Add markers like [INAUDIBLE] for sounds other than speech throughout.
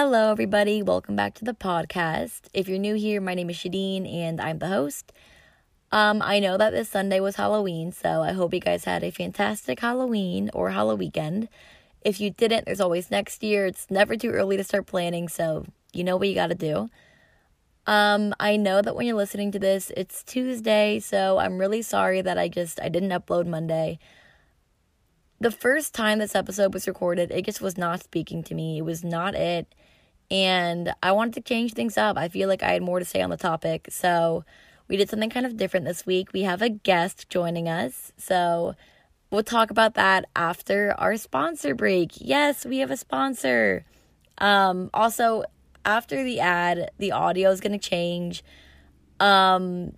Hello, everybody. Welcome back to the podcast. If you're new here, my name is Shadeen and I'm the host. Um, I know that this Sunday was Halloween, so I hope you guys had a fantastic Halloween or Halloween weekend. If you didn't, there's always next year. It's never too early to start planning, so you know what you got to do. Um, I know that when you're listening to this, it's Tuesday, so I'm really sorry that I just I didn't upload Monday. The first time this episode was recorded, it just was not speaking to me. It was not it. And I wanted to change things up. I feel like I had more to say on the topic. So we did something kind of different this week. We have a guest joining us. So we'll talk about that after our sponsor break. Yes, we have a sponsor. Um, also, after the ad, the audio is going to change. Um,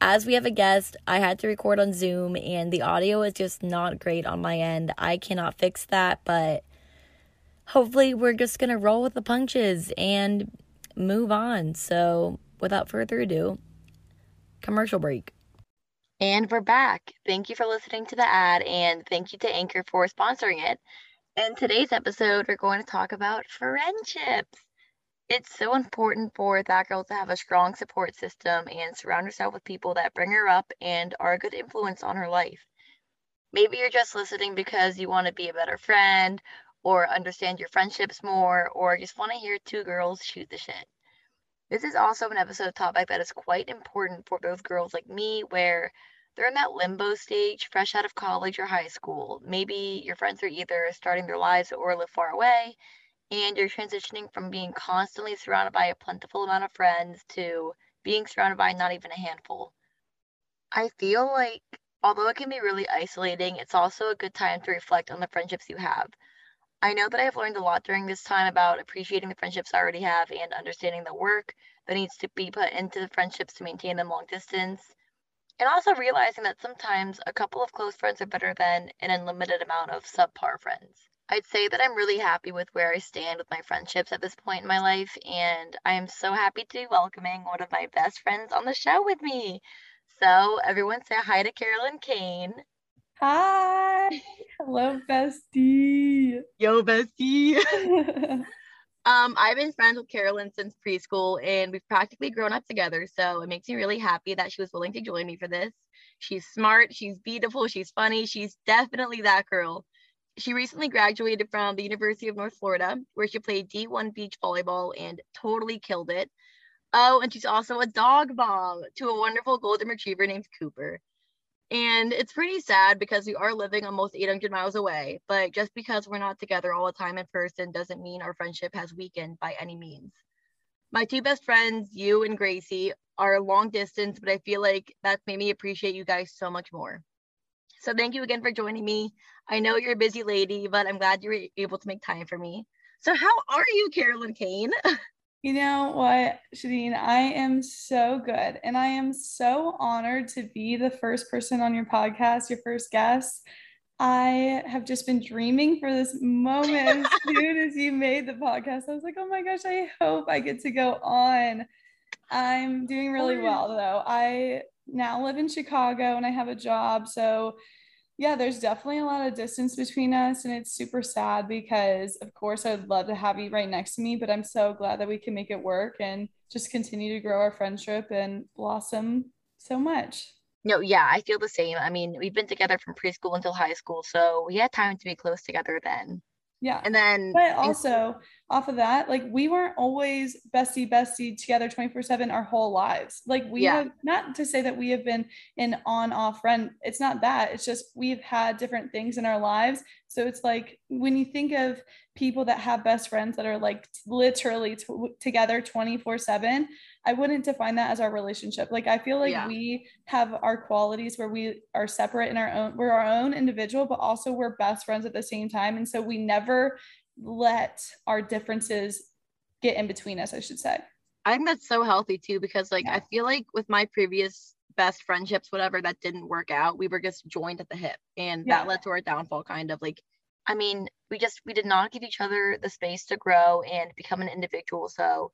as we have a guest, I had to record on Zoom and the audio is just not great on my end. I cannot fix that, but hopefully we're just going to roll with the punches and move on. So, without further ado, commercial break. And we're back. Thank you for listening to the ad and thank you to Anchor for sponsoring it. In today's episode, we're going to talk about friendships it's so important for that girl to have a strong support system and surround herself with people that bring her up and are a good influence on her life. Maybe you're just listening because you want to be a better friend or understand your friendships more or just want to hear two girls shoot the shit. This is also an episode topic that is quite important for those girls like me where they're in that limbo stage fresh out of college or high school. Maybe your friends are either starting their lives or live far away and you're transitioning from being constantly surrounded by a plentiful amount of friends to being surrounded by not even a handful. I feel like although it can be really isolating, it's also a good time to reflect on the friendships you have. I know that I've learned a lot during this time about appreciating the friendships I already have and understanding the work that needs to be put into the friendships to maintain them long distance. And also realizing that sometimes a couple of close friends are better than an unlimited amount of subpar friends. I'd say that I'm really happy with where I stand with my friendships at this point in my life, and I am so happy to be welcoming one of my best friends on the show with me. So, everyone say hi to Carolyn Kane. Hi. Hello, bestie. Yo, bestie. [LAUGHS] [LAUGHS] um, I've been friends with Carolyn since preschool, and we've practically grown up together. So, it makes me really happy that she was willing to join me for this. She's smart, she's beautiful, she's funny, she's definitely that girl she recently graduated from the University of North Florida, where she played D1 beach volleyball and totally killed it. Oh, and she's also a dog mom to a wonderful golden retriever named Cooper. And it's pretty sad because we are living almost 800 miles away, but just because we're not together all the time in person doesn't mean our friendship has weakened by any means. My two best friends, you and Gracie, are long distance, but I feel like that's made me appreciate you guys so much more. So thank you again for joining me. I know you're a busy lady, but I'm glad you were able to make time for me. So how are you, Carolyn Kane? [LAUGHS] You know what, Shadeen? I am so good. And I am so honored to be the first person on your podcast, your first guest. I have just been dreaming for this moment as [LAUGHS] soon as you made the podcast. I was like, oh my gosh, I hope I get to go on. I'm doing really well though. I now live in Chicago and I have a job. So yeah, there's definitely a lot of distance between us, and it's super sad because, of course, I'd love to have you right next to me, but I'm so glad that we can make it work and just continue to grow our friendship and blossom so much. No, yeah, I feel the same. I mean, we've been together from preschool until high school, so we had time to be close together then. Yeah. And then, but also off of that, like we weren't always bestie bestie together 24 7 our whole lives. Like we yeah. have not to say that we have been an on off friend. It's not that. It's just we've had different things in our lives. So it's like when you think of people that have best friends that are like literally t- together 24 7, I wouldn't define that as our relationship. Like I feel like yeah. we have our qualities where we are separate in our own, we're our own individual, but also we're best friends at the same time. And so we never let our differences get in between us, I should say. I think that's so healthy too, because like yeah. I feel like with my previous best friendships, whatever that didn't work out, we were just joined at the hip. And yeah. that led to our downfall kind of like I mean, we just we did not give each other the space to grow and become an individual. So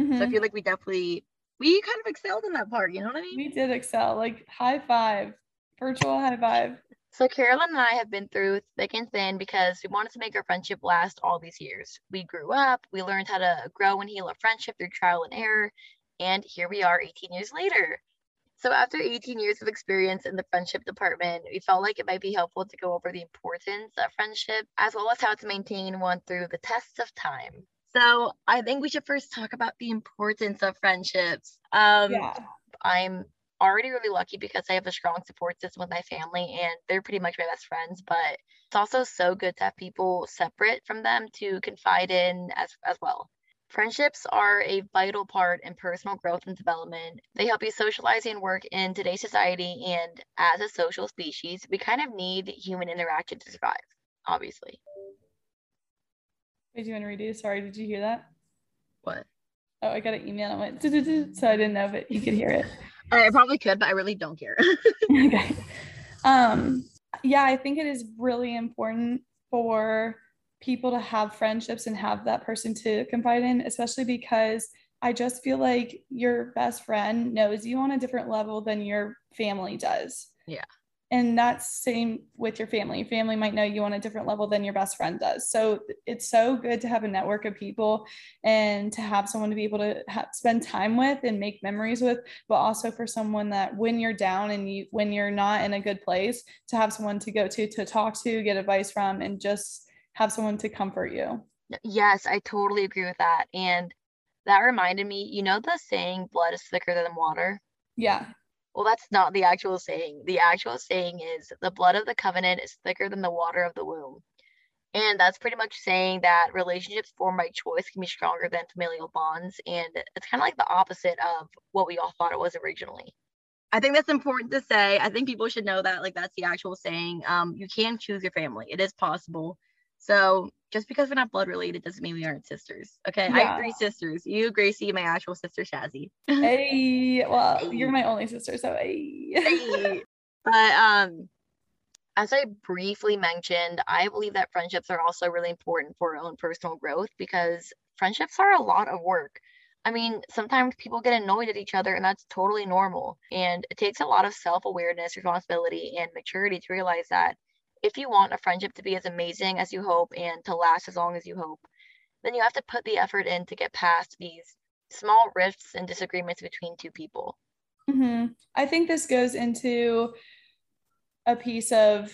Mm-hmm. So I mm-hmm. feel like we definitely we kind of excelled in that part. You know what I mean? We did excel. Like high five, virtual high five. So Carolyn and I have been through thick and thin because we wanted to make our friendship last all these years. We grew up, we learned how to grow and heal a friendship through trial and error, and here we are 18 years later. So after 18 years of experience in the friendship department, we felt like it might be helpful to go over the importance of friendship as well as how to maintain one through the tests of time. So I think we should first talk about the importance of friendships. Um, yeah. I'm already really lucky because I have a strong support system with my family and they're pretty much my best friends. But it's also so good to have people separate from them to confide in as, as well. Friendships are a vital part in personal growth and development. They help you socialize and work in today's society. And as a social species, we kind of need human interaction to survive, obviously. Wait, do you want to redo? Sorry, did you hear that? What? Oh, I got an email and went, so I didn't know but you could hear it. I probably could, but I really don't care. [LAUGHS] okay. Um, yeah, I think it is really important for people to have friendships and have that person to confide in, especially because I just feel like your best friend knows you on a different level than your family does. Yeah and that's same with your family. Your family might know you on a different level than your best friend does. So it's so good to have a network of people and to have someone to be able to have, spend time with and make memories with but also for someone that when you're down and you when you're not in a good place to have someone to go to to talk to get advice from and just have someone to comfort you. Yes i totally agree with that. And that reminded me you know the saying blood is thicker than water? Yeah well, that's not the actual saying. The actual saying is the blood of the covenant is thicker than the water of the womb. And that's pretty much saying that relationships formed by choice can be stronger than familial bonds. And it's kind of like the opposite of what we all thought it was originally. I think that's important to say. I think people should know that, like, that's the actual saying. Um, you can choose your family, it is possible. So just because we're not blood related doesn't mean we aren't sisters. Okay. Yeah. I have three sisters. You, Gracie, my actual sister, Shazzy. [LAUGHS] hey, well, hey. you're my only sister, so hey. hey. [LAUGHS] But um, as I briefly mentioned, I believe that friendships are also really important for our own personal growth because friendships are a lot of work. I mean, sometimes people get annoyed at each other, and that's totally normal. And it takes a lot of self awareness, responsibility, and maturity to realize that if you want a friendship to be as amazing as you hope and to last as long as you hope, then you have to put the effort in to get past these small rifts and disagreements between two people. Mm-hmm. I think this goes into a piece of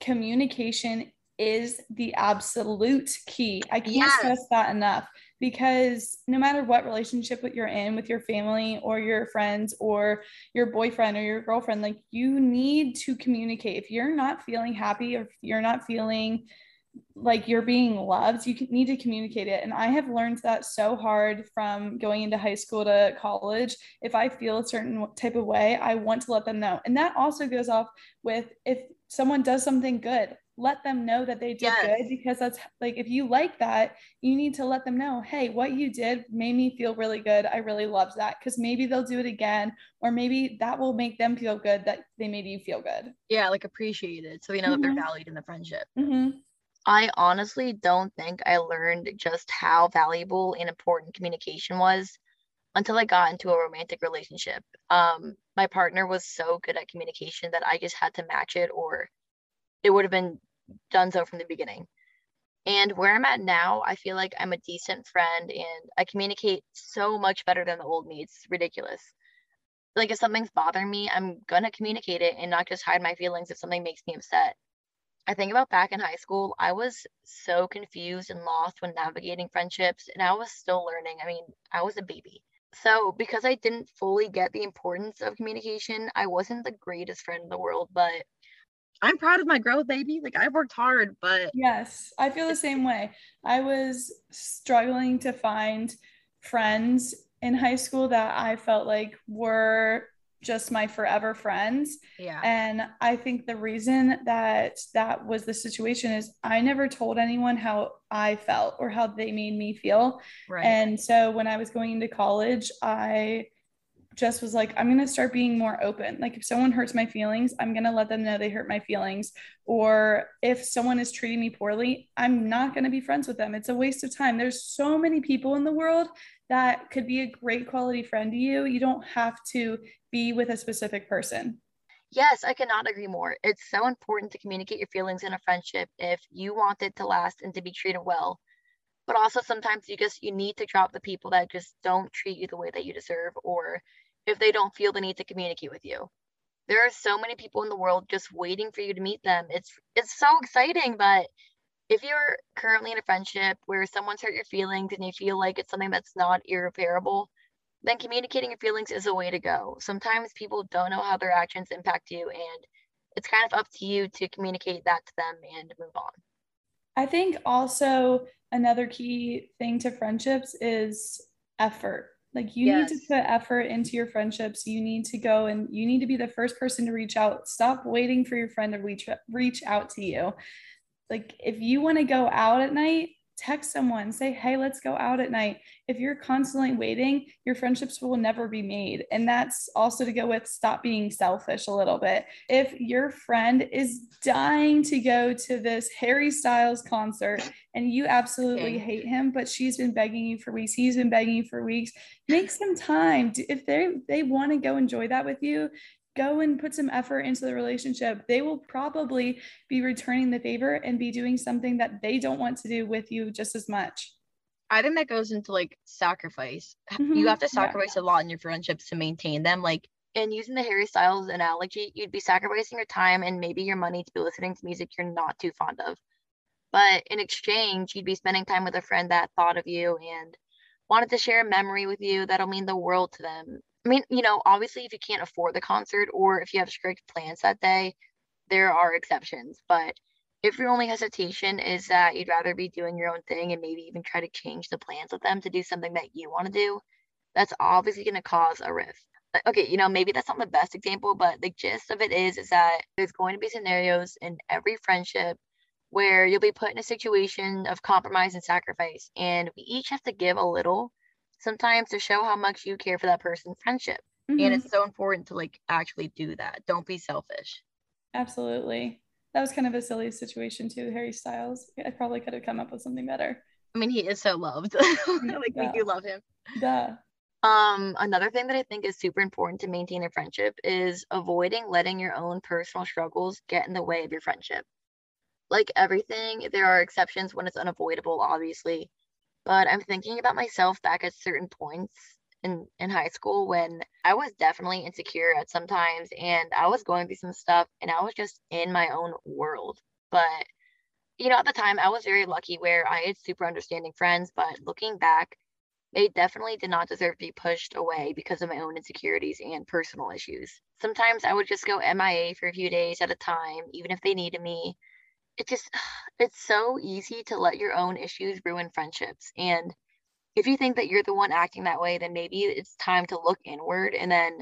communication is the absolute key. I can't yes. stress that enough because no matter what relationship you're in with your family or your friends or your boyfriend or your girlfriend like you need to communicate. If you're not feeling happy or if you're not feeling like you're being loved you need to communicate it. And i have learned that so hard from going into high school to college. If i feel a certain type of way i want to let them know. And that also goes off with if someone does something good let them know that they did yes. good because that's like if you like that you need to let them know hey what you did made me feel really good i really loved that because maybe they'll do it again or maybe that will make them feel good that they made you feel good yeah like appreciated so they know mm-hmm. that they're mm-hmm. valued in the friendship mm-hmm. i honestly don't think i learned just how valuable and important communication was until i got into a romantic relationship um my partner was so good at communication that i just had to match it or it would have been done so from the beginning. And where I'm at now, I feel like I'm a decent friend and I communicate so much better than the old me. It's ridiculous. Like if something's bothering me, I'm gonna communicate it and not just hide my feelings if something makes me upset. I think about back in high school, I was so confused and lost when navigating friendships, and I was still learning. I mean, I was a baby. So, because I didn't fully get the importance of communication, I wasn't the greatest friend in the world, but I'm proud of my growth, baby. Like I've worked hard, but yes, I feel the same way. I was struggling to find friends in high school that I felt like were just my forever friends. Yeah. And I think the reason that that was the situation is I never told anyone how I felt or how they made me feel. Right. And so when I was going into college, I just was like, I'm going to start being more open. Like, if someone hurts my feelings, I'm going to let them know they hurt my feelings. Or if someone is treating me poorly, I'm not going to be friends with them. It's a waste of time. There's so many people in the world that could be a great quality friend to you. You don't have to be with a specific person. Yes, I cannot agree more. It's so important to communicate your feelings in a friendship if you want it to last and to be treated well. But also sometimes you just you need to drop the people that just don't treat you the way that you deserve or if they don't feel the need to communicate with you. There are so many people in the world just waiting for you to meet them. It's it's so exciting, but if you're currently in a friendship where someone's hurt your feelings and you feel like it's something that's not irreparable, then communicating your feelings is a way to go. Sometimes people don't know how their actions impact you, and it's kind of up to you to communicate that to them and move on. I think also another key thing to friendships is effort. Like you yes. need to put effort into your friendships. You need to go and you need to be the first person to reach out. Stop waiting for your friend to reach reach out to you. Like if you want to go out at night, text someone, say, hey, let's go out at night. If you're constantly waiting, your friendships will never be made. And that's also to go with stop being selfish a little bit. If your friend is dying to go to this Harry Styles concert and you absolutely okay. hate him, but she's been begging you for weeks, he's been begging you for weeks, make some time. If they they want to go enjoy that with you, go and put some effort into the relationship, they will probably be returning the favor and be doing something that they don't want to do with you just as much. I think that goes into like sacrifice. Mm-hmm. You have to sacrifice yeah. a lot in your friendships to maintain them. Like, and using the Harry Styles analogy, you'd be sacrificing your time and maybe your money to be listening to music you're not too fond of. But in exchange, you'd be spending time with a friend that thought of you and wanted to share a memory with you that'll mean the world to them. I mean, you know, obviously, if you can't afford the concert or if you have strict plans that day, there are exceptions. But if your only hesitation is that you'd rather be doing your own thing and maybe even try to change the plans with them to do something that you want to do, that's obviously going to cause a rift. Okay, you know, maybe that's not the best example, but the gist of it is is that there's going to be scenarios in every friendship where you'll be put in a situation of compromise and sacrifice, and we each have to give a little sometimes to show how much you care for that person's friendship. Mm-hmm. And it's so important to like actually do that. Don't be selfish. Absolutely. That was kind of a silly situation too, Harry Styles. I probably could have come up with something better. I mean, he is so loved. [LAUGHS] like we do love him. Yeah. Um, another thing that I think is super important to maintain a friendship is avoiding letting your own personal struggles get in the way of your friendship. Like everything, there are exceptions when it's unavoidable, obviously but I'm thinking about myself back at certain points in in high school when I was definitely insecure at some times and I was going through some stuff and I was just in my own world. But you know, at the time I was very lucky where I had super understanding friends, but looking back, they definitely did not deserve to be pushed away because of my own insecurities and personal issues. Sometimes I would just go MIA for a few days at a time, even if they needed me it just [SIGHS] it's so easy to let your own issues ruin friendships and if you think that you're the one acting that way then maybe it's time to look inward and then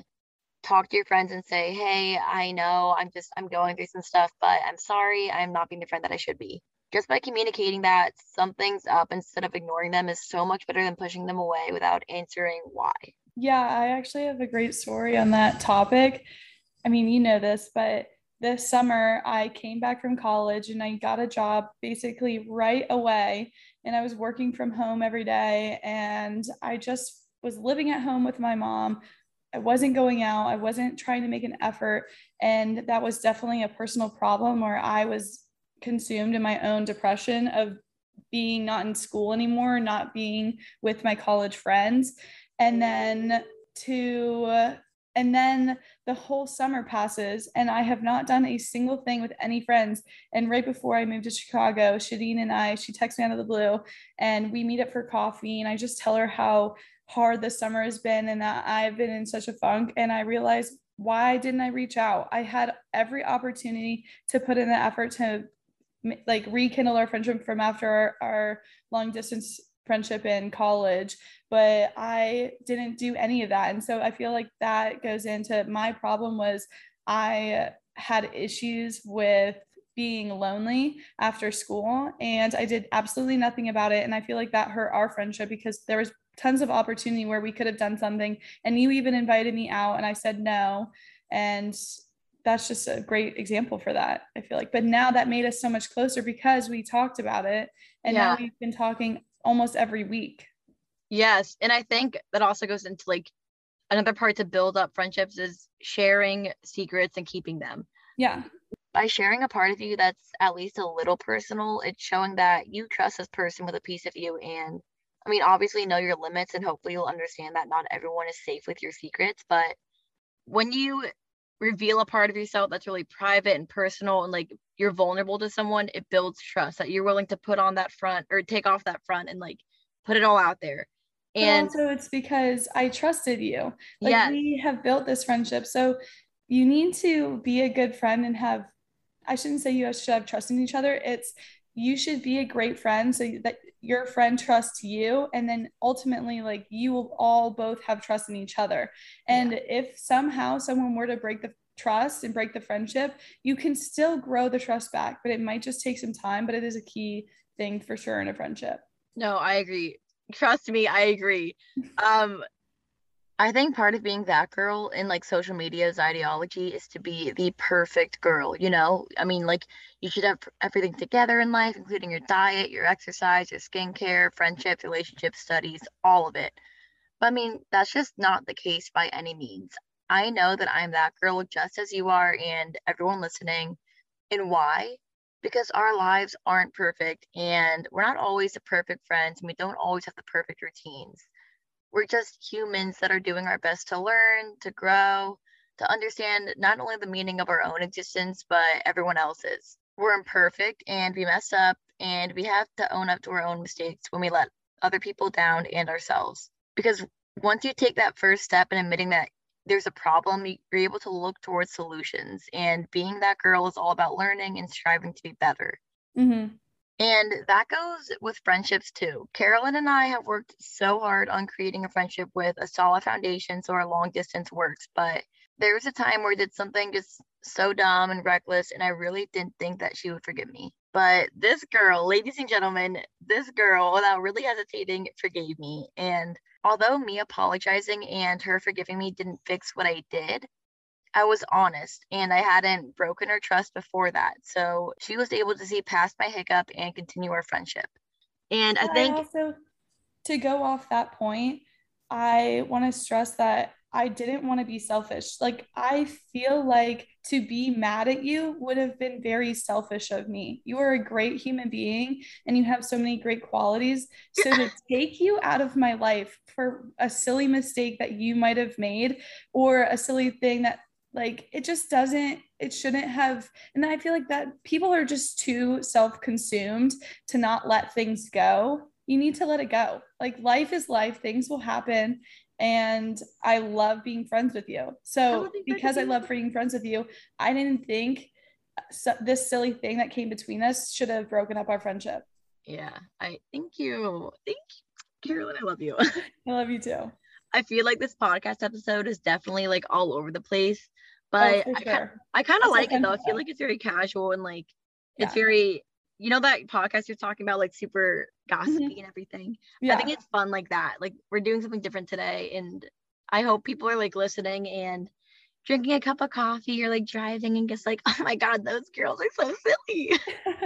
talk to your friends and say hey i know i'm just i'm going through some stuff but i'm sorry i'm not being the friend that i should be. Just by communicating that something's up instead of ignoring them is so much better than pushing them away without answering why. Yeah i actually have a great story on that topic. I mean you know this but this summer I came back from college and I got a job basically right away. And I was working from home every day. And I just was living at home with my mom. I wasn't going out, I wasn't trying to make an effort. And that was definitely a personal problem where I was consumed in my own depression of being not in school anymore, not being with my college friends. And then to and then the whole summer passes, and I have not done a single thing with any friends. And right before I moved to Chicago, Shadeen and I, she texts me out of the blue, and we meet up for coffee. And I just tell her how hard the summer has been and that I've been in such a funk. And I realize why didn't I reach out? I had every opportunity to put in the effort to like rekindle our friendship from after our, our long distance friendship in college, but I didn't do any of that. And so I feel like that goes into my problem was I had issues with being lonely after school and I did absolutely nothing about it and I feel like that hurt our friendship because there was tons of opportunity where we could have done something and you even invited me out and I said no and that's just a great example for that i feel like but now that made us so much closer because we talked about it and yeah. now we've been talking almost every week. Yes. And I think that also goes into like another part to build up friendships is sharing secrets and keeping them. Yeah. By sharing a part of you that's at least a little personal, it's showing that you trust this person with a piece of you. And I mean, obviously, know your limits, and hopefully, you'll understand that not everyone is safe with your secrets. But when you reveal a part of yourself that's really private and personal and like you're vulnerable to someone, it builds trust that you're willing to put on that front or take off that front and like put it all out there. And so it's because I trusted you. Like yes. we have built this friendship. So you need to be a good friend and have I shouldn't say you should have trust in each other. It's you should be a great friend so that your friend trusts you and then ultimately like you will all both have trust in each other. And yeah. if somehow someone were to break the trust and break the friendship you can still grow the trust back but it might just take some time but it is a key thing for sure in a friendship. No i agree. Trust me i agree. Um I think part of being that girl in like social media's ideology is to be the perfect girl, you know? I mean, like you should have everything together in life, including your diet, your exercise, your skincare, friendships, relationships, studies, all of it. But I mean, that's just not the case by any means. I know that I'm that girl just as you are and everyone listening. And why? Because our lives aren't perfect and we're not always the perfect friends and we don't always have the perfect routines we're just humans that are doing our best to learn, to grow, to understand not only the meaning of our own existence, but everyone else's. We're imperfect and we mess up, and we have to own up to our own mistakes when we let other people down and ourselves. Because once you take that first step in admitting that there's a problem, you're able to look towards solutions. And being that girl is all about learning and striving to be better. Mm-hmm. And that goes with friendships too. Carolyn and I have worked so hard on creating a friendship with a solid foundation so our long distance works. But there was a time where I did something just so dumb and reckless, and I really didn't think that she would forgive me. But this girl, ladies and gentlemen, this girl, without really hesitating, forgave me. And although me apologizing and her forgiving me didn't fix what I did, I was honest and I hadn't broken her trust before that. So she was able to see past my hiccup and continue our friendship. And I think I also to go off that point, I want to stress that I didn't want to be selfish. Like, I feel like to be mad at you would have been very selfish of me. You are a great human being and you have so many great qualities. So, to [LAUGHS] take you out of my life for a silly mistake that you might have made or a silly thing that like it just doesn't it shouldn't have and i feel like that people are just too self-consumed to not let things go. You need to let it go. Like life is life. Things will happen. And i love being friends with you. So because i love being friends with you i didn't think so, this silly thing that came between us should have broken up our friendship. Yeah i thank you. Thank you carolyn. I love you. [LAUGHS] I love you too. I feel like this podcast episode is definitely like all over the place, but oh, sure. I, I kind of like it though. I feel like it's very casual and like yeah. it's very, you know, that podcast you're talking about, like super gossipy mm-hmm. and everything. Yeah. I think it's fun like that. Like we're doing something different today, and I hope people are like listening and drinking a cup of coffee or like driving and just like, [LAUGHS] oh my God, those girls are so silly.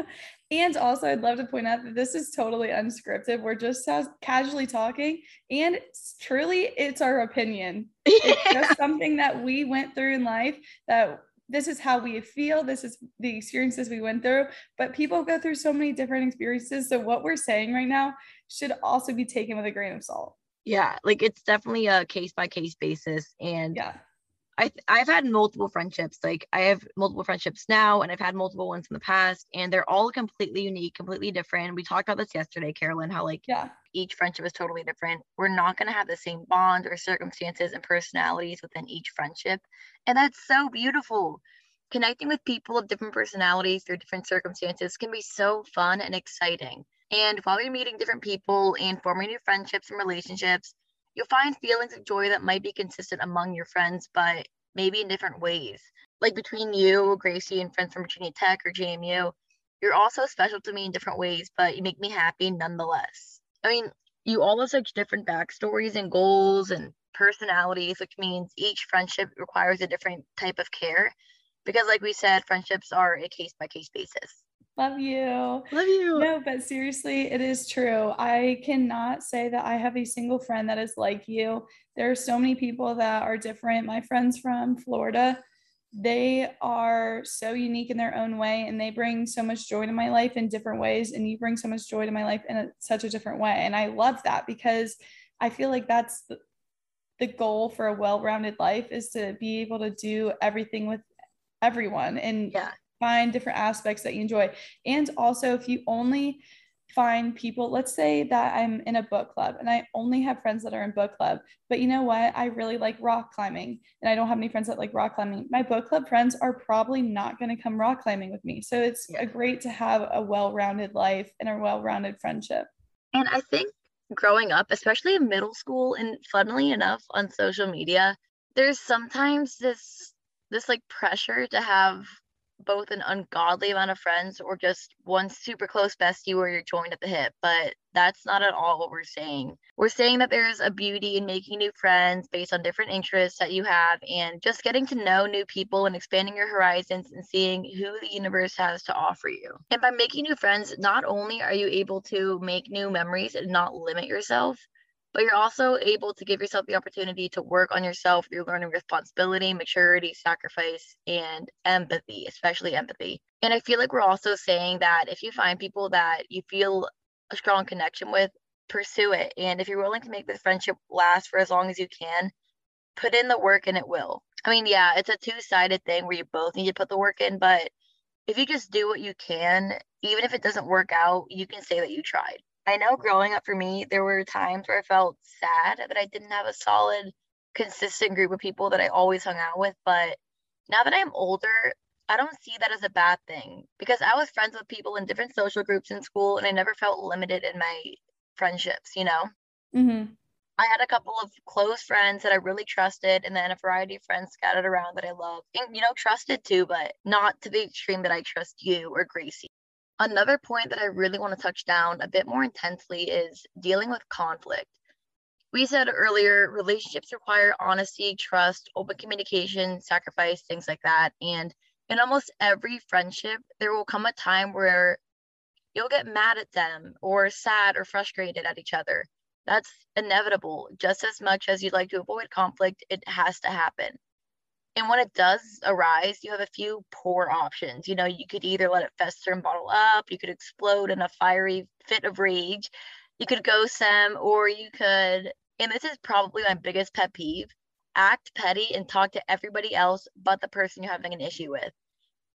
[LAUGHS] and also, I'd love to point out that this is totally unscripted. We're just casually talking, and it's, truly, it's our opinion. Yeah. It's [LAUGHS] just something that we went through in life that this is how we feel this is the experiences we went through but people go through so many different experiences so what we're saying right now should also be taken with a grain of salt yeah like it's definitely a case by case basis and yeah I I've had multiple friendships. Like I have multiple friendships now, and I've had multiple ones in the past, and they're all completely unique, completely different. We talked about this yesterday, Carolyn, how like yeah, each friendship is totally different. We're not gonna have the same bond or circumstances and personalities within each friendship, and that's so beautiful. Connecting with people of different personalities through different circumstances can be so fun and exciting. And while you're meeting different people and forming new friendships and relationships, You'll find feelings of joy that might be consistent among your friends, but maybe in different ways. Like between you, Gracie, and friends from Virginia Tech or JMU, you're also special to me in different ways, but you make me happy nonetheless. I mean, you all have such different backstories and goals and personalities, which means each friendship requires a different type of care. Because, like we said, friendships are a case by case basis. Love you. Love you. No, but seriously, it is true. I cannot say that I have a single friend that is like you. There are so many people that are different. My friends from Florida, they are so unique in their own way and they bring so much joy to my life in different ways. And you bring so much joy to my life in a, such a different way. And I love that because I feel like that's the, the goal for a well-rounded life is to be able to do everything with everyone and Yeah. Find different aspects that you enjoy. And also if you only find people, let's say that I'm in a book club and I only have friends that are in book club, but you know what? I really like rock climbing and I don't have any friends that like rock climbing. My book club friends are probably not going to come rock climbing with me. So it's Yeah. a great to have a well-rounded life and a well-rounded friendship. And I think growing up, especially in middle school, and funnily enough, on social media, there's sometimes this this like pressure to have both an ungodly amount of friends or just one super close bestie where you're joined at the hip. But that's not at all what we're saying. We're saying that there's a beauty in making new friends based on different interests that you have and just getting to know new people and expanding your horizons and seeing who the universe has to offer you. And by making new friends, not only are you able to make new memories and not limit yourself, but you're also able to give yourself the opportunity to work on yourself through learning responsibility, maturity, sacrifice, and empathy, especially empathy. And I feel like we're also saying that if you find people that you feel a strong connection with, pursue it. And if you're willing to make this friendship last for as long as you can, put in the work and it will. I mean, yeah, it's a two sided thing where you both need to put the work in, but if you just do what you can, even if it doesn't work out, you can say that you tried. I know growing up for me, there were times where I felt sad that I didn't have a solid, consistent group of people that I always hung out with. But now that I'm older, I don't see that as a bad thing because I was friends with people in different social groups in school and I never felt limited in my friendships, you know? Mm-hmm. I had a couple of close friends that I really trusted, and then a variety of friends scattered around that I love. And, you know, trusted too, but not to the extreme that I trust you or Gracie. Another point that I really want to touch down a bit more intensely is dealing with conflict. We said earlier, relationships require honesty, trust, open communication, sacrifice, things like that. And in almost every friendship, there will come a time where you'll get mad at them or sad or frustrated at each other. That's inevitable. Just as much as you'd like to avoid conflict, it has to happen. And when it does arise, you have a few poor options. You know, you could either let it fester and bottle up, you could explode in a fiery fit of rage, you could ghost them, or you could, and this is probably my biggest pet peeve, act petty and talk to everybody else but the person you're having an issue with.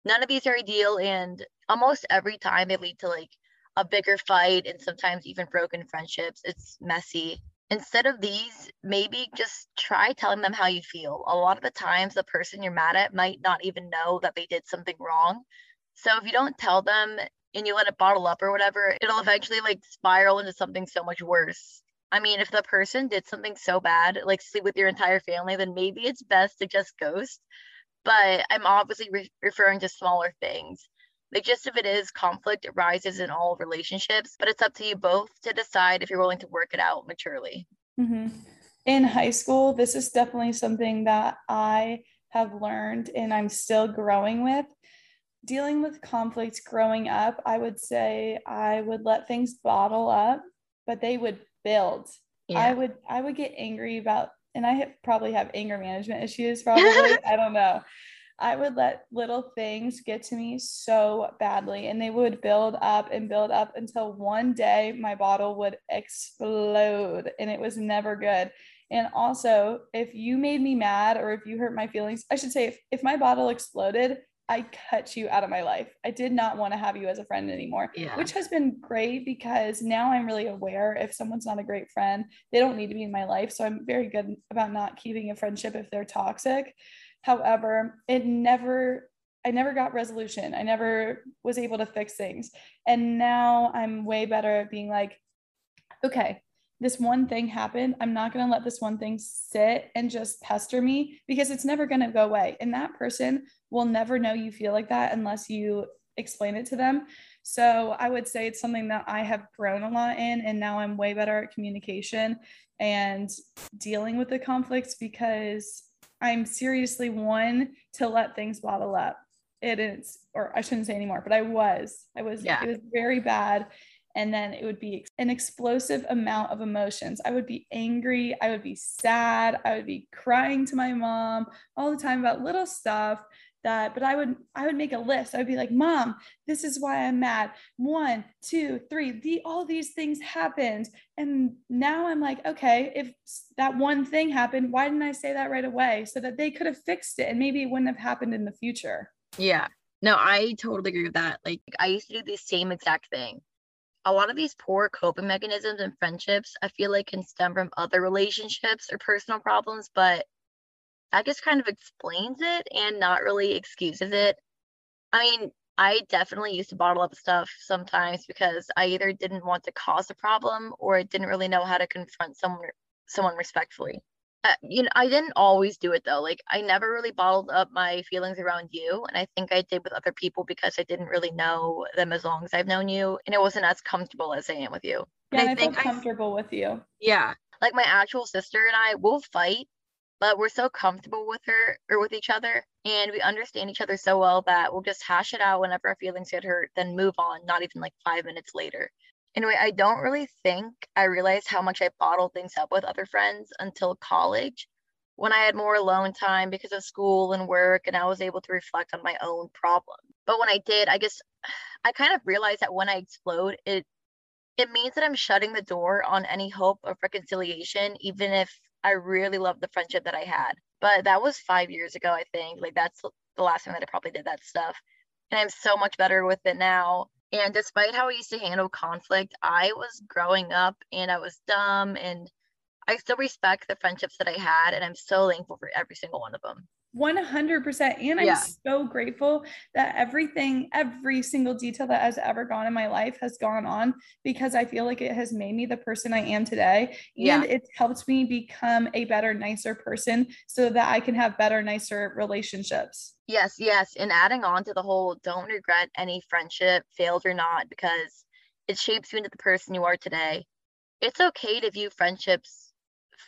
None of these are ideal, and almost every time they lead to like a bigger fight and sometimes even broken friendships. It's messy. Instead of these, maybe just try telling them how you feel. A lot of the times, the person you're mad at might not even know that they did something wrong. So if you don't tell them and you let it bottle up or whatever, it'll eventually like spiral into something so much worse. I mean, if the person did something so bad, like sleep with your entire family, then maybe it's best to just ghost. But I'm obviously re- referring to smaller things. The gist of it is conflict arises in all relationships, but it's up to you both to decide if you're willing to work it out maturely. Mm-hmm. In high school, this is definitely something that I have learned and I'm still growing with. Dealing with conflicts growing up, I would say I would let things bottle up, but they would build. I would I would get angry about and I have, probably have anger management issues [LAUGHS] probably. I don't know. I would let little things get to me so badly and they would build up and build up until one day my bottle would explode and it was never good. And also, if you made me mad or if you hurt my feelings, I should say, if, if my bottle exploded, I cut you out of my life. I did not want to have you as a friend anymore, Yeah. which has been great because now I'm really aware if someone's not a great friend, they don't need to be in my life. So I'm very good about not keeping a friendship if they're toxic. However, it never, I never got resolution. I never was able to fix things. And now I'm way better at being like, okay, this one thing happened. I'm not going to let this one thing sit and just pester me because it's never going to go away. And that person will never know you feel like that unless you explain it to them. So I would say it's something that I have grown a lot in. And now I'm way better at communication and dealing with the conflicts because I'm seriously one to let things bottle up. it is, or I shouldn't say anymore, but I was, I was, yeah. it was very bad. And then it would be an explosive amount of emotions. I would be angry. I would be sad. I would be crying to my mom all the time about little stuff that but i would i would make a list. I would be like mom this is why i'm mad. One two three the all these things happened. And now i'm like okay if that one thing happened why didn't i say that right away? So that they could have fixed it and maybe it wouldn't have happened in the future. Yeah. No i totally agree with that. Like i used to do the same exact thing. A lot of these poor coping mechanisms and friendships i feel like can stem from other relationships or personal problems but that just kind of explains it and not really excuses it. I mean, I definitely used to bottle up stuff sometimes because I either didn't want to cause a problem or I didn't really know how to confront someone someone respectfully. Uh, you know, I didn't always do it though. Like I never really bottled up my feelings around you, and I think I did with other people because I didn't really know them as long as I've known you, and it wasn't as comfortable as I am with you. Yeah, and I, I feel comfortable I, with you. Yeah, like my actual sister and I will fight, but we're so comfortable with her or with each other and we understand each other so well that we'll just hash it out whenever our feelings get hurt then move on not even like five minutes later. Anyway i don't really think i realized how much i bottled things up with other friends until college when i had more alone time because of school and work and i was able to reflect on my own problem but when i did i guess [SIGHS] i kind of realized that when i explode it it means that i'm shutting the door on any hope of reconciliation even if I really loved the friendship that I had. But that was five years ago, I think. Like that's the last time that I probably did that stuff. And I'm so much better with it now. And despite how I used to handle conflict, I was growing up and I was dumb and I still respect the friendships that I had and I'm so thankful for every single one of them. 100% and i'm yeah. so grateful that everything every single detail that has ever gone in my life has gone on because i feel like it has made me the person i am today. And yeah. it's helped me become a better nicer person so that i can have better nicer relationships. Yes yes. And adding on to the whole don't regret any friendship failed or not because it shapes you into the person you are today. It's okay to view friendships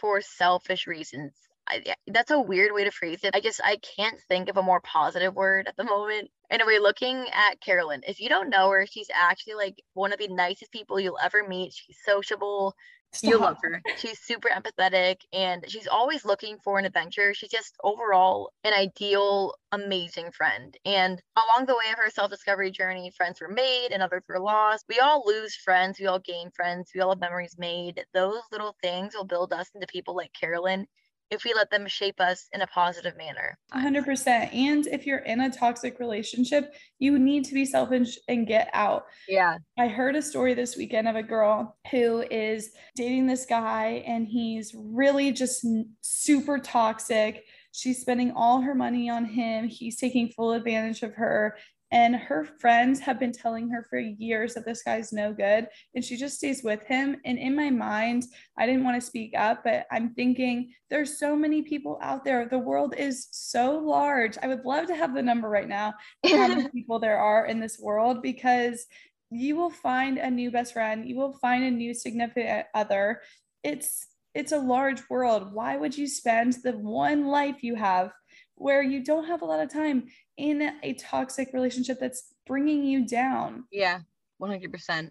for selfish reasons I, that's a weird way to phrase it. I just I can't think of a more positive word at the moment. Anyway, looking at Carolyn, if you don't know her, she's actually like one of the nicest people you'll ever meet. She's sociable. Stop. You love her. She's super empathetic and she's always looking for an adventure. She's just overall an ideal, amazing friend. And along the way of her self discovery journey, friends were made and others were lost. We all lose friends. We all gain friends. We all have memories made. Those little things will build us into people like Carolyn if we let them shape us in a positive manner. 100%. And if you're in a toxic relationship, you need to be selfish and get out. Yeah. I heard a story this weekend of a girl who is dating this guy and he's really just super toxic. She's spending all her money on him. He's taking full advantage of her. And her friends have been telling her for years that this guy's no good. And she just stays with him. And in my mind, I didn't want to speak up, but I'm thinking there's so many people out there. The world is so large. I would love to have the number right now, how many [LAUGHS] people there are in this world, because you will find a new best friend, you will find a new significant other. It's it's a large world. Why would you spend the one life you have where you don't have a lot of time in a toxic relationship that's bringing you down. Yeah, 100%.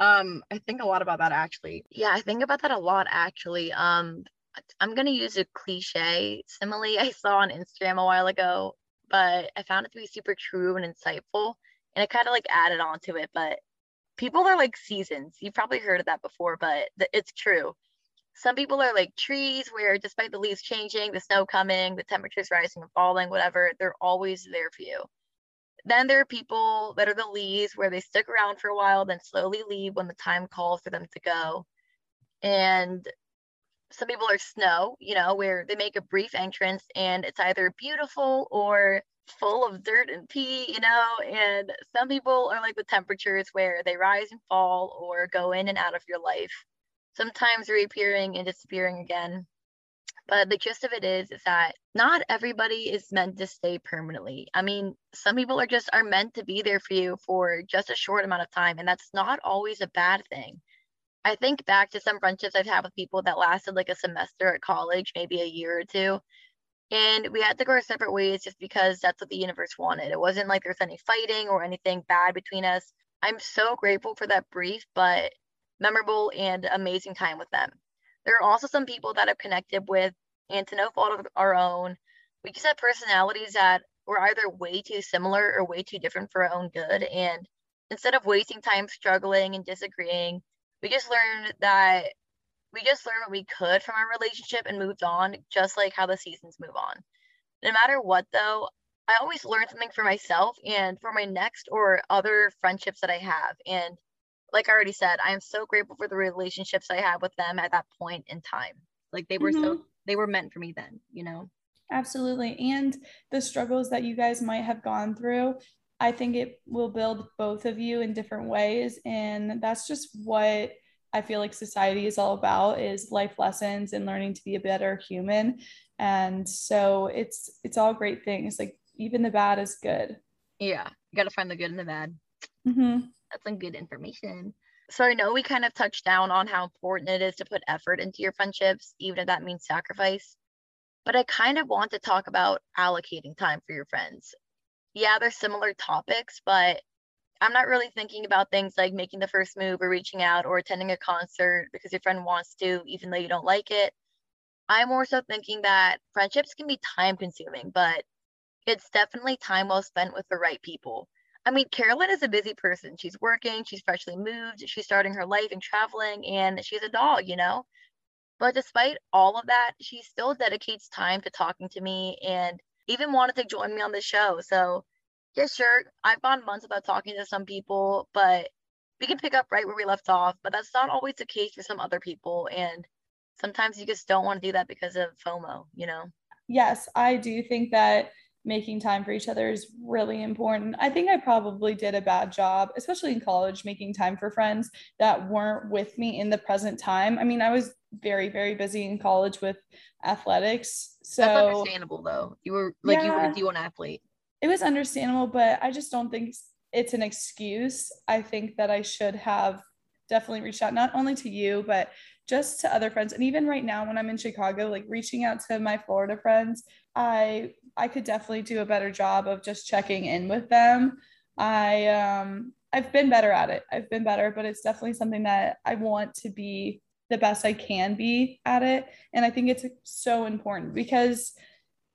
Um, I think a lot about that actually. Yeah, I think about that a lot actually. Um, I'm gonna use a cliche simile I saw on Instagram a while ago, but I found it to be super true and insightful, and I kind of like added on to it. But people are like seasons. You've probably heard of that before, but th- it's true some people are like trees where despite the leaves changing the snow coming the temperatures rising and falling whatever they're always there for you. Then there are people that are the leaves where they stick around for a while then slowly leave when the time calls for them to go. And some people are snow you know where they make a brief entrance and it's either beautiful or full of dirt and pee you know and some people are like the temperatures where they rise and fall or go in and out of your life sometimes reappearing and disappearing again. But the gist of it is, is that not everybody is meant to stay permanently. I mean, some people are just are meant to be there for you for just a short amount of time, and that's not always a bad thing. I think back to some friendships I've had with people that lasted like a semester at college, maybe a year or two. And we had to go our separate ways just because that's what the universe wanted. It wasn't like there's any fighting or anything bad between us. I'm so grateful for that brief, but memorable and amazing time with them. There are also some people that I've connected with, and to no fault of our own, we just have personalities that were either way too similar or way too different for our own good. And instead of wasting time struggling and disagreeing, we just learned that we just learned what we could from our relationship and moved on, just like how the seasons move on. No matter what, though, I always learn something for myself and for my next or other friendships that I have. And like I already said, I am so grateful for the relationships I had with them at that point in time. Like they were mm-hmm. so they were meant for me then, you know. Absolutely. And the struggles that you guys might have gone through, I think it will build both of you in different ways and that's just what I feel like society is all about is life lessons and learning to be a better human. And so it's it's all great things. Like even the bad is good. Yeah, you got to find the good in the bad. Mm-hmm. That's some good information. So I know we kind of touched down on how important it is to put effort into your friendships, even if that means sacrifice. But I kind of want to talk about allocating time for your friends. Yeah, they're similar topics, but I'm not really thinking about things like making the first move or reaching out or attending a concert because your friend wants to, even though you don't like it. I'm more so thinking that friendships can be time consuming, but it's definitely time well spent with the right people. I mean, Carolyn is a busy person. She's working, she's freshly moved, she's starting her life and traveling, and she's a dog, you know? But despite all of that, she still dedicates time to talking to me and even wanted to join me on the show. So yeah, sure. I've gone months without talking to some people, but we can pick up right where we left off. But that's not always the case for some other people. And sometimes you just don't want to do that because of FOMO, you know? Yes, I do think that making time for each other is really important. I think I probably did a bad job, especially in college, making time for friends that weren't with me in the present time. I mean, I was very, very busy in college with athletics. So that's understandable though. You were like yeah. you were a D1 athlete it was understandable, but I just don't think it's an excuse. I think that I should have definitely reached out not only to you, but just to other friends. And even right now when I'm in Chicago, like reaching out to my Florida friends, I I could definitely do a better job of just checking in with them. I um I've been better at it. I've been better, but it's definitely something that I want to be the best I can be at it. And I think it's so important because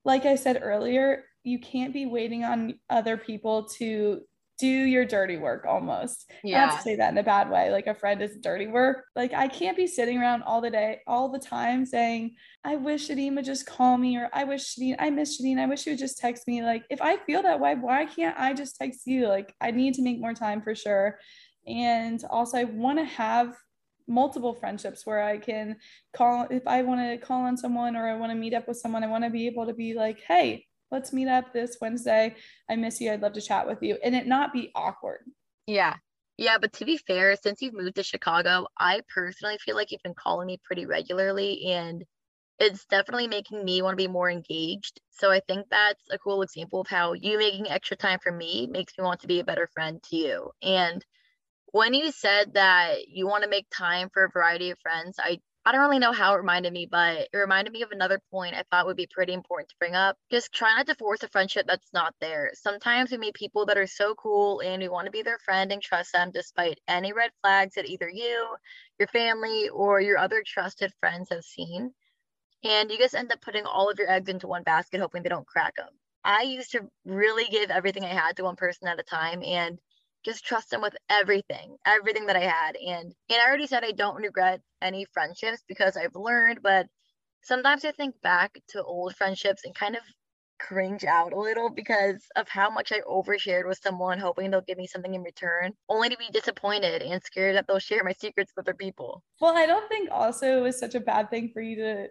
like I said earlier, you can't be waiting on other people to do your dirty work almost. Yeah. Not to say that in a bad way, like a friend is dirty work. Like I can't be sitting around all the day, all the time saying, I wish Shadeen would just call me or I wish Shadeen, I miss Shadeen. I wish she would just text me. Like if I feel that way, why can't I just text you? Like I need to make more time for sure. And also I want to have multiple friendships where I can call if I want to call on someone or I want to meet up with someone, I want to be able to be like, hey, let's meet up this Wednesday. I miss you. I'd love to chat with you. And it not be awkward. Yeah. Yeah. But to be fair, since you've moved to Chicago, I personally feel like you've been calling me pretty regularly and it's definitely making me want to be more engaged. So I think that's a cool example of how you making extra time for me makes me want to be a better friend to you. And when you said that you want to make time for a variety of friends, I I don't really know how it reminded me, but it reminded me of another point I thought would be pretty important to bring up. Just try not to force a friendship that's not there. Sometimes we meet people that are so cool and we want to be their friend and trust them despite any red flags that either you, your family, or your other trusted friends have seen. And you just end up putting all of your eggs into one basket, hoping they don't crack them. I used to really give everything I had to one person at a time. And just trust them with everything, everything that I had. And and I already said I don't regret any friendships because I've learned, but sometimes I think back to old friendships and kind of cringe out a little because of how much I overshared with someone, hoping they'll give me something in return, only to be disappointed and scared that they'll share my secrets with other people. Well, I don't think also it was such a bad thing for you to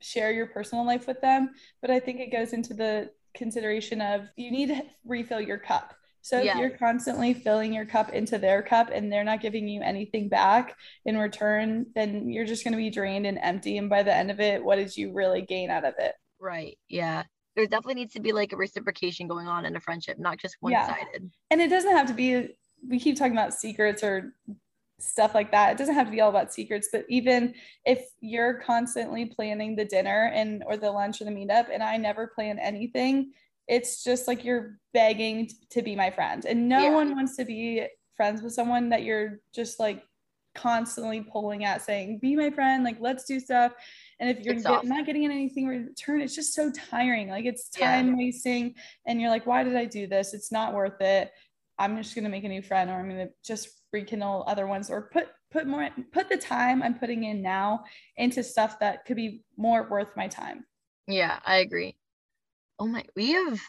share your personal life with them, but I think it goes into the consideration of you need to refill your cup so yeah. if you're constantly filling your cup into their cup and they're not giving you anything back in return, then you're just going to be drained and empty. And by the end of it, what did you really gain out of it? Right. Yeah. There definitely needs to be like a reciprocation going on in a friendship, not just one sided. Yeah. And it doesn't have to be, we keep talking about secrets or stuff like that. It doesn't have to be all about secrets, but even if you're constantly planning the dinner and or the lunch or the meetup and I never plan anything, it's just like you're begging to be my friend. And no yeah. one wants to be friends with someone that you're just like constantly pulling at saying, be my friend, like let's do stuff. And if you're get, not getting anything in return, it's just so tiring. Like it's time yeah. wasting. And you're like, why did I do this? It's not worth it. I'm just gonna make a new friend or I'm gonna just rekindle other ones or put put more put the time I'm putting in now into stuff that could be more worth my time. Yeah, I agree. Oh my, we have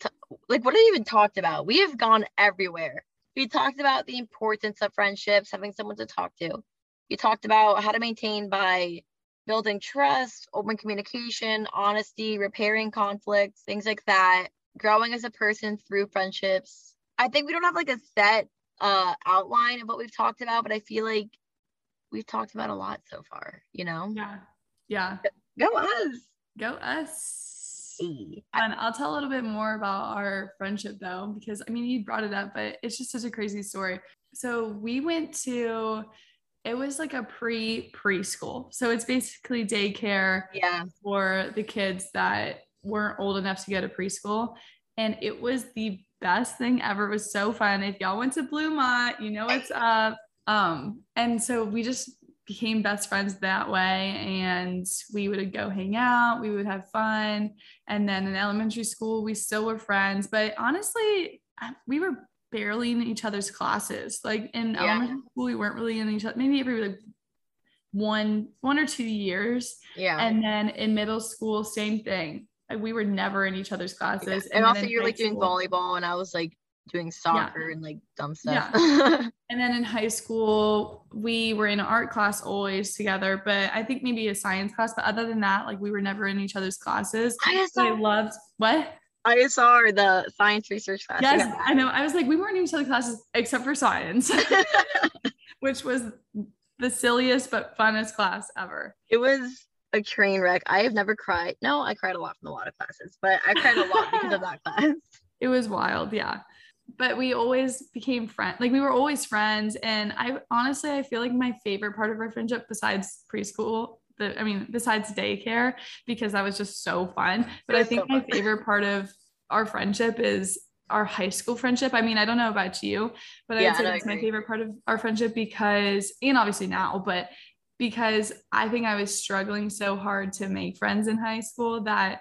t- like what have I even talked about. We have gone everywhere. We talked about the importance of friendships, having someone to talk to. We talked about how to maintain by building trust, open communication, honesty, repairing conflicts, things like that, growing as a person through friendships. I think we don't have like a set uh outline of what we've talked about, but I feel like we've talked about a lot so far, you know? Yeah. Yeah. Go us. Go us. And I'll tell a little bit more about our friendship though, because I mean, you brought it up, but it's just such a crazy story. So we went to, it was like a pre preschool. So it's basically daycare yeah. for the kids that weren't old enough to go to preschool. And it was the best thing ever. It was so fun. If y'all went to Bluemont, you know what's up. Um, and so we just became best friends that way. And we would go hang out, we would have fun. And then in elementary school, we still were friends. But honestly, we were barely in each other's classes. Like in yeah. elementary school, we weren't really in each other, maybe every like one, one or two years. Yeah. And then in middle school, same thing like we were never in each other's classes. Yeah. And, and also you're like school, doing volleyball and I was like doing soccer yeah. and like dumb stuff. Yeah. [LAUGHS] and then in high school, we were in art class always together, but I think maybe a science class. But other than that, like we were never in each other's classes. ISR. I loved what? ISR, the science research class. Yes, I know. I was like, we weren't in each other's classes except for science, [LAUGHS] [LAUGHS] which was the silliest but funnest class ever. It was a train wreck. I have never cried. No, I cried a lot from a lot of classes, but I cried a lot because of that class. It was wild, yeah. But we always became friends. Like we were always friends. And I honestly, I feel like my favorite part of our friendship, besides preschool, the I mean, besides daycare, because that was just so fun. [LAUGHS] But I think so my favorite part of our friendship is our high school friendship. I mean, I don't know about you, but yeah, I'd say no, that's my favorite part of our friendship because, and obviously now, but because I think I was struggling so hard to make friends in high school that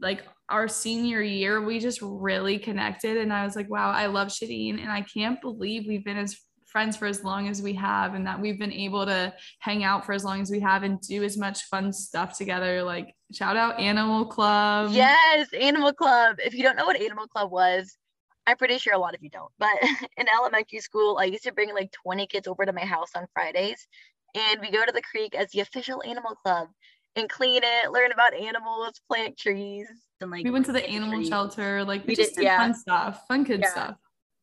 like our senior year, we just really connected. And I was like, wow, I love Shadeen. And I can't believe we've been as friends for as long as we have and that we've been able to hang out for as long as we have and do as much fun stuff together. Like shout out Animal Club. Yes, Animal Club. If you don't know what Animal Club was, I'm pretty sure a lot of you don't, but [LAUGHS] in elementary school, I used to bring like 20 kids over to my house on Fridays and we go to the creek as the official animal club and clean it, learn about animals, plant trees, and like we went to the animal trees. shelter, like we, we just did, did yeah. fun stuff, fun kid yeah. stuff.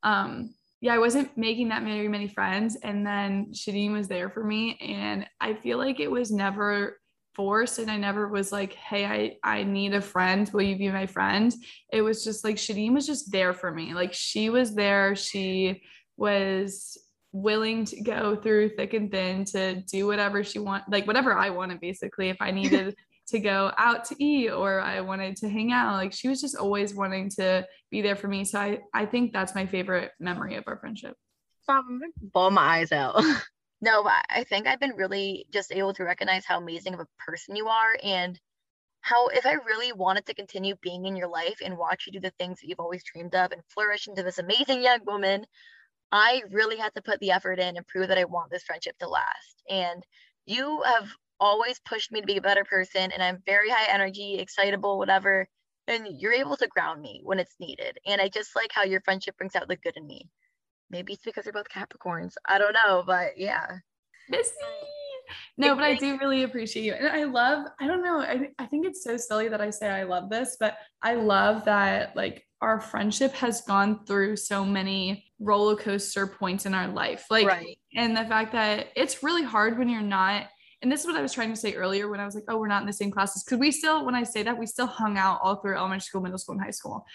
Um, yeah, I wasn't making that many many friends, and then Shadeen was there for me, and I feel like it was never forced, and I never was like, hey, I I need a friend, will you be my friend? It was just like Shadeen was just there for me, like she was there, she was willing to go through thick and thin to do whatever she want like whatever I wanted basically if I [LAUGHS] needed to go out to eat or I wanted to hang out. Like she was just always wanting to be there for me. So I I think that's my favorite memory of our friendship. Um ball my eyes out. [LAUGHS] No I think I've been really just able to recognize how amazing of a person you are and how if I really wanted to continue being in your life and watch you do the things that you've always dreamed of and flourish into this amazing young woman I really had to put the effort in and prove that I want this friendship to last. And you have always pushed me to be a better person, and I'm very high energy, excitable, whatever. And you're able to ground me when it's needed. And I just like how your friendship brings out the good in me. Maybe it's because we're both Capricorns. I don't know, but yeah. Missy. No, but I do really appreciate you. And I love, I don't know, I, I think it's so silly that I say I love this, but I love that like our friendship has gone through so many roller coaster points in our life. Like, right. and the fact that it's really hard when you're not. And this is what I was trying to say earlier when I was like, oh, we're not in the same classes. Cause we still, when I say that, we still hung out all through elementary school, middle school, and high school.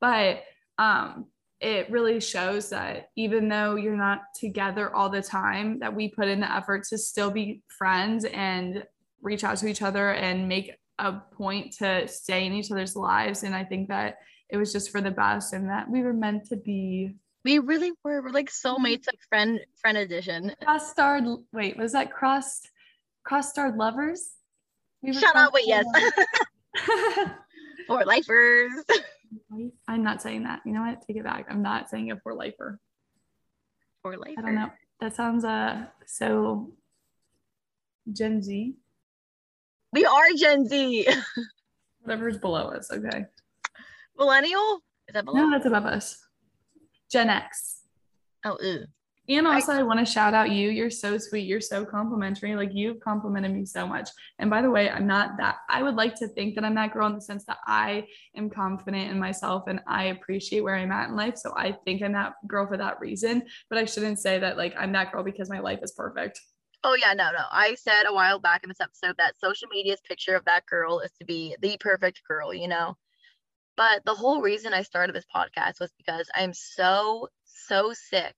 But um, it really shows that even though you're not together all the time, that we put in the effort to still be friends and reach out to each other and make a point to stay in each other's lives. And I think that it was just for the best and that we were meant to be. We really were. We're like soulmates, like friend friend edition. Cross starred wait, was that cross cross starred lovers? We Shut up, wait, yes. or [LAUGHS] lifers. I'm not saying that. You know what? Take it back. I'm not saying it for lifer. For lifer. I don't know. That sounds uh so Gen Z. We are Gen Z. [LAUGHS] Whatever's below us. Okay. Millennial? Is that below? No, that's above us. Gen X. Oh, ew. And also, I, I want to shout out you. You're so sweet. You're so complimentary. Like you've complimented me so much. And by the way, I'm not that. I would like to think that I'm that girl in the sense that I am confident in myself and I appreciate where I'm at in life. So I think I'm that girl for that reason. But I shouldn't say that like I'm that girl because my life is perfect. Oh yeah, no, no. I said a while back in this episode that social media's picture of that girl is to be the perfect girl, you know. But the whole reason I started this podcast was because I'm so so sick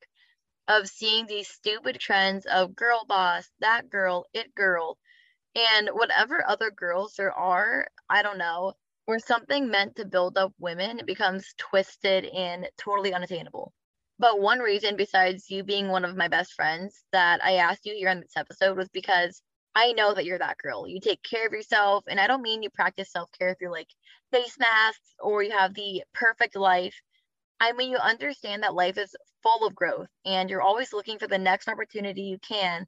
of seeing these stupid trends of girl boss, that girl, it girl, and whatever other girls there are, I don't know, where something meant to build up women becomes twisted and totally unattainable. But one reason, besides you being one of my best friends, that I asked you here on this episode was because I know that you're that girl. You take care of yourself. And I don't mean you practice self care through like face masks or you have the perfect life. I mean, you understand that life is full of growth and you're always looking for the next opportunity you can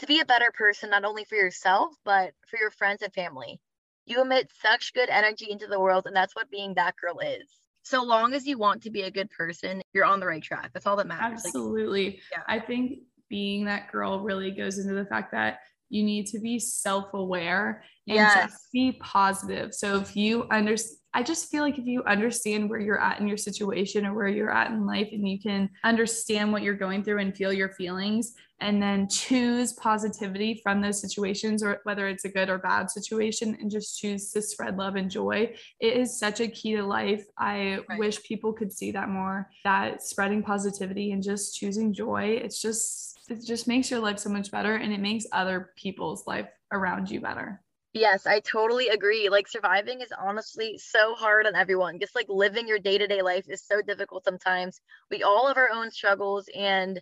to be a better person, not only for yourself, but for your friends and family. You emit such good energy into the world, and that's what being that girl is. So long as you want to be a good person, you're on the right track. That's all that matters. Absolutely. Like, yeah. I think being that girl really goes into the fact that you need to be self-aware and yes. just be positive. So if you understand I just feel like if you understand where you're at in your situation or where you're at in life and you can understand what you're going through and feel your feelings and then choose positivity from those situations or whether it's a good or bad situation and just choose to spread love and joy it is such a key to life i right. wish people could see that more that spreading positivity and just choosing joy it's just it just makes your life so much better and it makes other people's life around you better Yes, I totally agree. Like surviving is honestly so hard on everyone. Just like living your day-to-day life is so difficult sometimes. We all have our own struggles and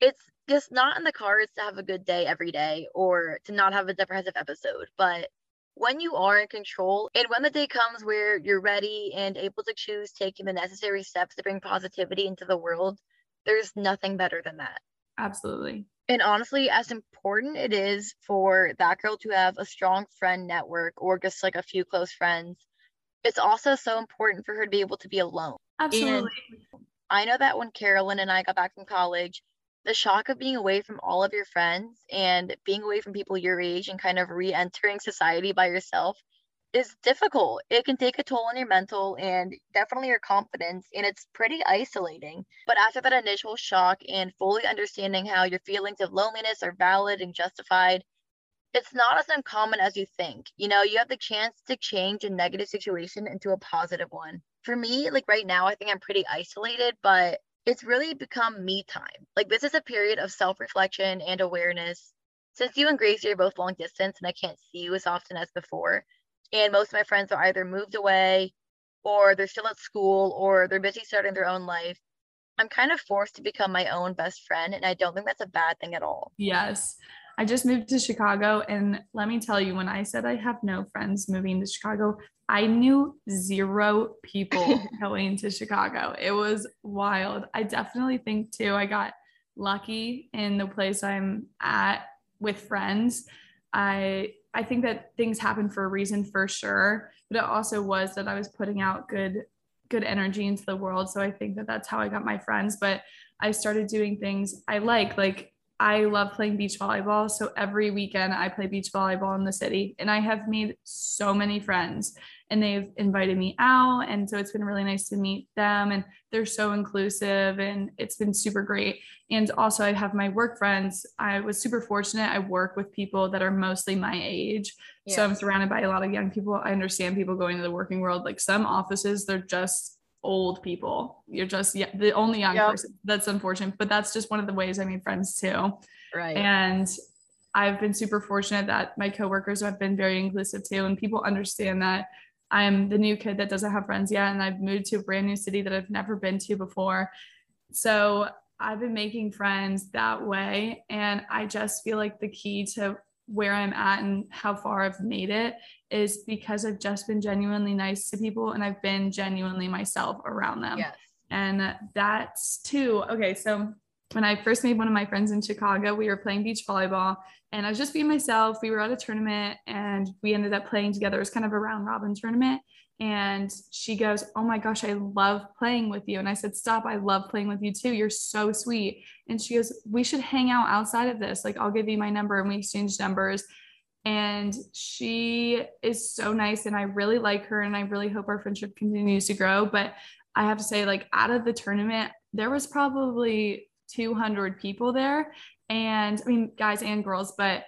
it's just not in the cards to have a good day every day or to not have a depressive episode. But when you are in control and when the day comes where you're ready and able to choose taking the necessary steps to bring positivity into the world, there's nothing better than that. Absolutely. And honestly, as important it is for that girl to have a strong friend network or just like a few close friends, it's also so important for her to be able to be alone. Absolutely. And I know that when Carolyn and I got back from college, the shock of being away from all of your friends and being away from people your age and kind of re entering society by yourself is difficult. It can take a toll on your mental and definitely your confidence, and it's pretty isolating. But after that initial shock and fully understanding how your feelings of loneliness are valid and justified, it's not as uncommon as you think. You know, you have the chance to change a negative situation into a positive one. For me, like right now, I think I'm pretty isolated, but it's really become me time. Like, this is a period of self reflection and awareness. Since you and Gracie are both long distance and I can't see you as often as before, and most of my friends are either moved away or they're still at school or they're busy starting their own life. I'm kind of forced to become my own best friend. And I don't think that's a bad thing at all. Yes. I just moved to Chicago. And let me tell you, when I said I have no friends moving to Chicago, I knew zero people [LAUGHS] going to Chicago. It was wild. I definitely think, too, I got lucky in the place I'm at with friends. I I think that things happen for a reason for sure, but it also was that I was putting out good good energy into the world. So I think that that's how I got my friends, but I started doing things I like like I love playing beach volleyball. So every weekend I play beach volleyball in the city and I have made so many friends and they've invited me out. And so it's been really nice to meet them and they're so inclusive and it's been super great. And also, I have my work friends. I was super fortunate. I work with people that are mostly my age. Yeah. So I'm surrounded by a lot of young people. I understand people going to the working world. Like some offices, they're just old people. You're just yeah, the only young Yep. person. That's unfortunate, but that's just one of the ways I made friends too. Right. And I've been super fortunate that my coworkers have been very inclusive too, and people understand that I'm the new kid that doesn't have friends yet, and I've moved to a brand new city that I've never been to before. So I've been making friends that way, and I just feel like the key to where I'm at and how far I've made it is because I've just been genuinely nice to people, and I've been genuinely myself around them. yes. And that's too okay. So when I first made one of my friends in Chicago, we were playing beach volleyball and I was just being myself. We were at a tournament and we ended up playing together. It was kind of a round robin tournament. And she goes, Oh my gosh, I love playing with you. And I said, Stop, I love playing with you too. You're so sweet. And she goes, We should hang out outside of this. Like, I'll give you my number. And we exchanged numbers. And she is so nice. And I really like her. And I really hope our friendship continues to grow. But I have to say, like, out of the tournament, there was probably 200 people there. And I mean, guys and girls, but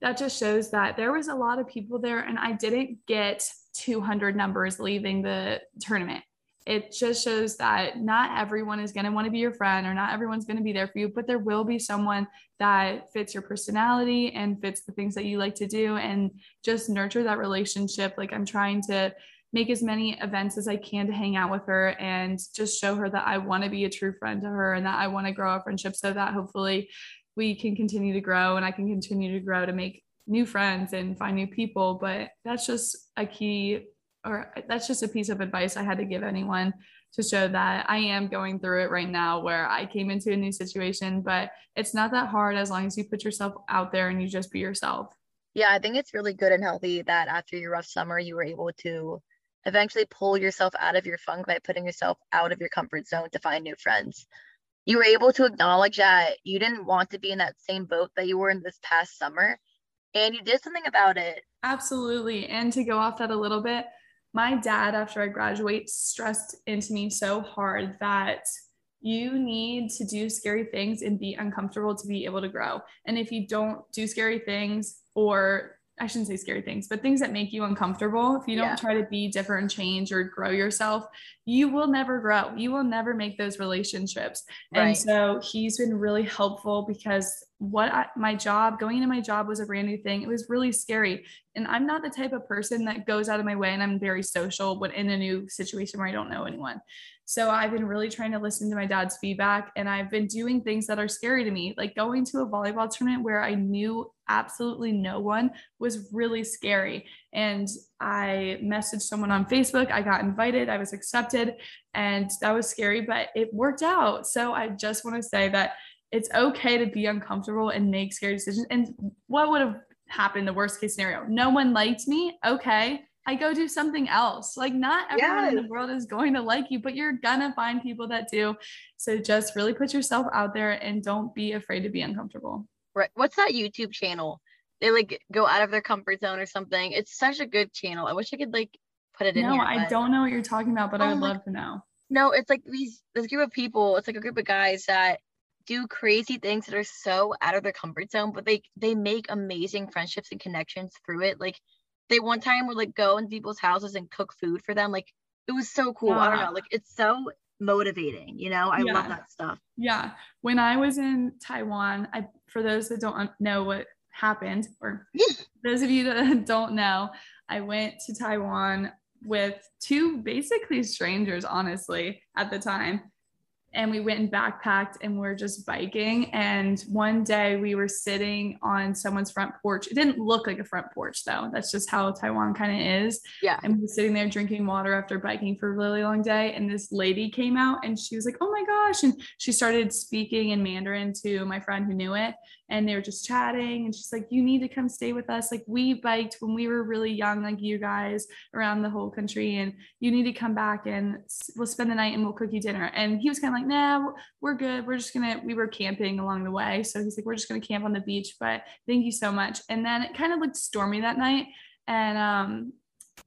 that just shows that there was a lot of people there. And I didn't get 200 numbers leaving the tournament. It just shows that not everyone is going to want to be your friend or not everyone's going to be there for you, but there will be someone that fits your personality and fits the things that you like to do and just nurture that relationship. Like I'm trying to make as many events as I can to hang out with her and just show her that I want to be a true friend to her and that I want to grow a friendship so that hopefully we can continue to grow and I can continue to grow to make new friends and find new people. But that's just a key or that's just a piece of advice I had to give anyone to show that I am going through it right now where I came into a new situation, but it's not that hard as long as you put yourself out there and you just be yourself. Yeah, I think it's really good and healthy that after your rough summer, you were able to eventually pull yourself out of your funk by putting yourself out of your comfort zone to find new friends. You were able to acknowledge that you didn't want to be in that same boat that you were in this past summer, and you did something about it. Absolutely. And to go off that a little bit, my dad, after I graduate, stressed into me so hard that you need to do scary things and be uncomfortable to be able to grow. And if you don't do scary things, or I shouldn't say scary things, but things that make you uncomfortable, if you don't Yeah. try to be different and change or grow yourself, you will never grow. You will never make those relationships. And so he's been really helpful because what I, my job, going into my job was a brand new thing. It was really scary. And I'm not the type of person that goes out of my way and I'm very social when in a new situation where I don't know anyone. So I've been really trying to listen to my dad's feedback and I've been doing things that are scary to me, like going to a volleyball tournament where I knew absolutely no one was really scary. And I messaged someone on Facebook, I got invited, I was accepted, and that was scary, but it worked out. So I just want to say that it's okay to be uncomfortable and make scary decisions. And what would have happened, the worst case scenario? No one liked me. Okay. I go do something else. Like, not everyone in the world is going to like you, but you're gonna find people that do. So just really put yourself out there and don't be afraid to be uncomfortable. Right. What's that YouTube channel? They like go out of their comfort zone or something. It's such a good channel. I wish I could like put it in No, here. I but- don't know what you're talking about, but I Oh would my- love to know. No, it's like these this group of people, it's like a group of guys that do crazy things that are so out of their comfort zone, but they they make amazing friendships and connections through it. Like they one time would like go in people's houses and cook food for them. Like it was so cool. I don't know. Like it's so motivating, you know? I love that stuff. Yeah. When I was in Taiwan, I for those that don't know what happened, or [LAUGHS] those of you that [LAUGHS] don't know, I went to Taiwan with two basically strangers, honestly, at the time. And we went and backpacked and we're just biking. And one day we were sitting on someone's front porch. It didn't look like a front porch though. That's just how Taiwan kind of is. Yeah. And we were sitting there drinking water after biking for a really long day. And this lady came out and she was like, Oh my gosh. And she started speaking in Mandarin to my friend who knew it. And they were just chatting. And she's like, You need to come stay with us. Like, we biked when we were really young, like you guys around the whole country. And you need to come back and we'll spend the night and we'll cook you dinner. And he was kind of like, Nah, we're good. We're just gonna, we were camping along the way. So he's like, We're just gonna camp on the beach. But thank you so much. And then it kind of looked stormy that night. And um,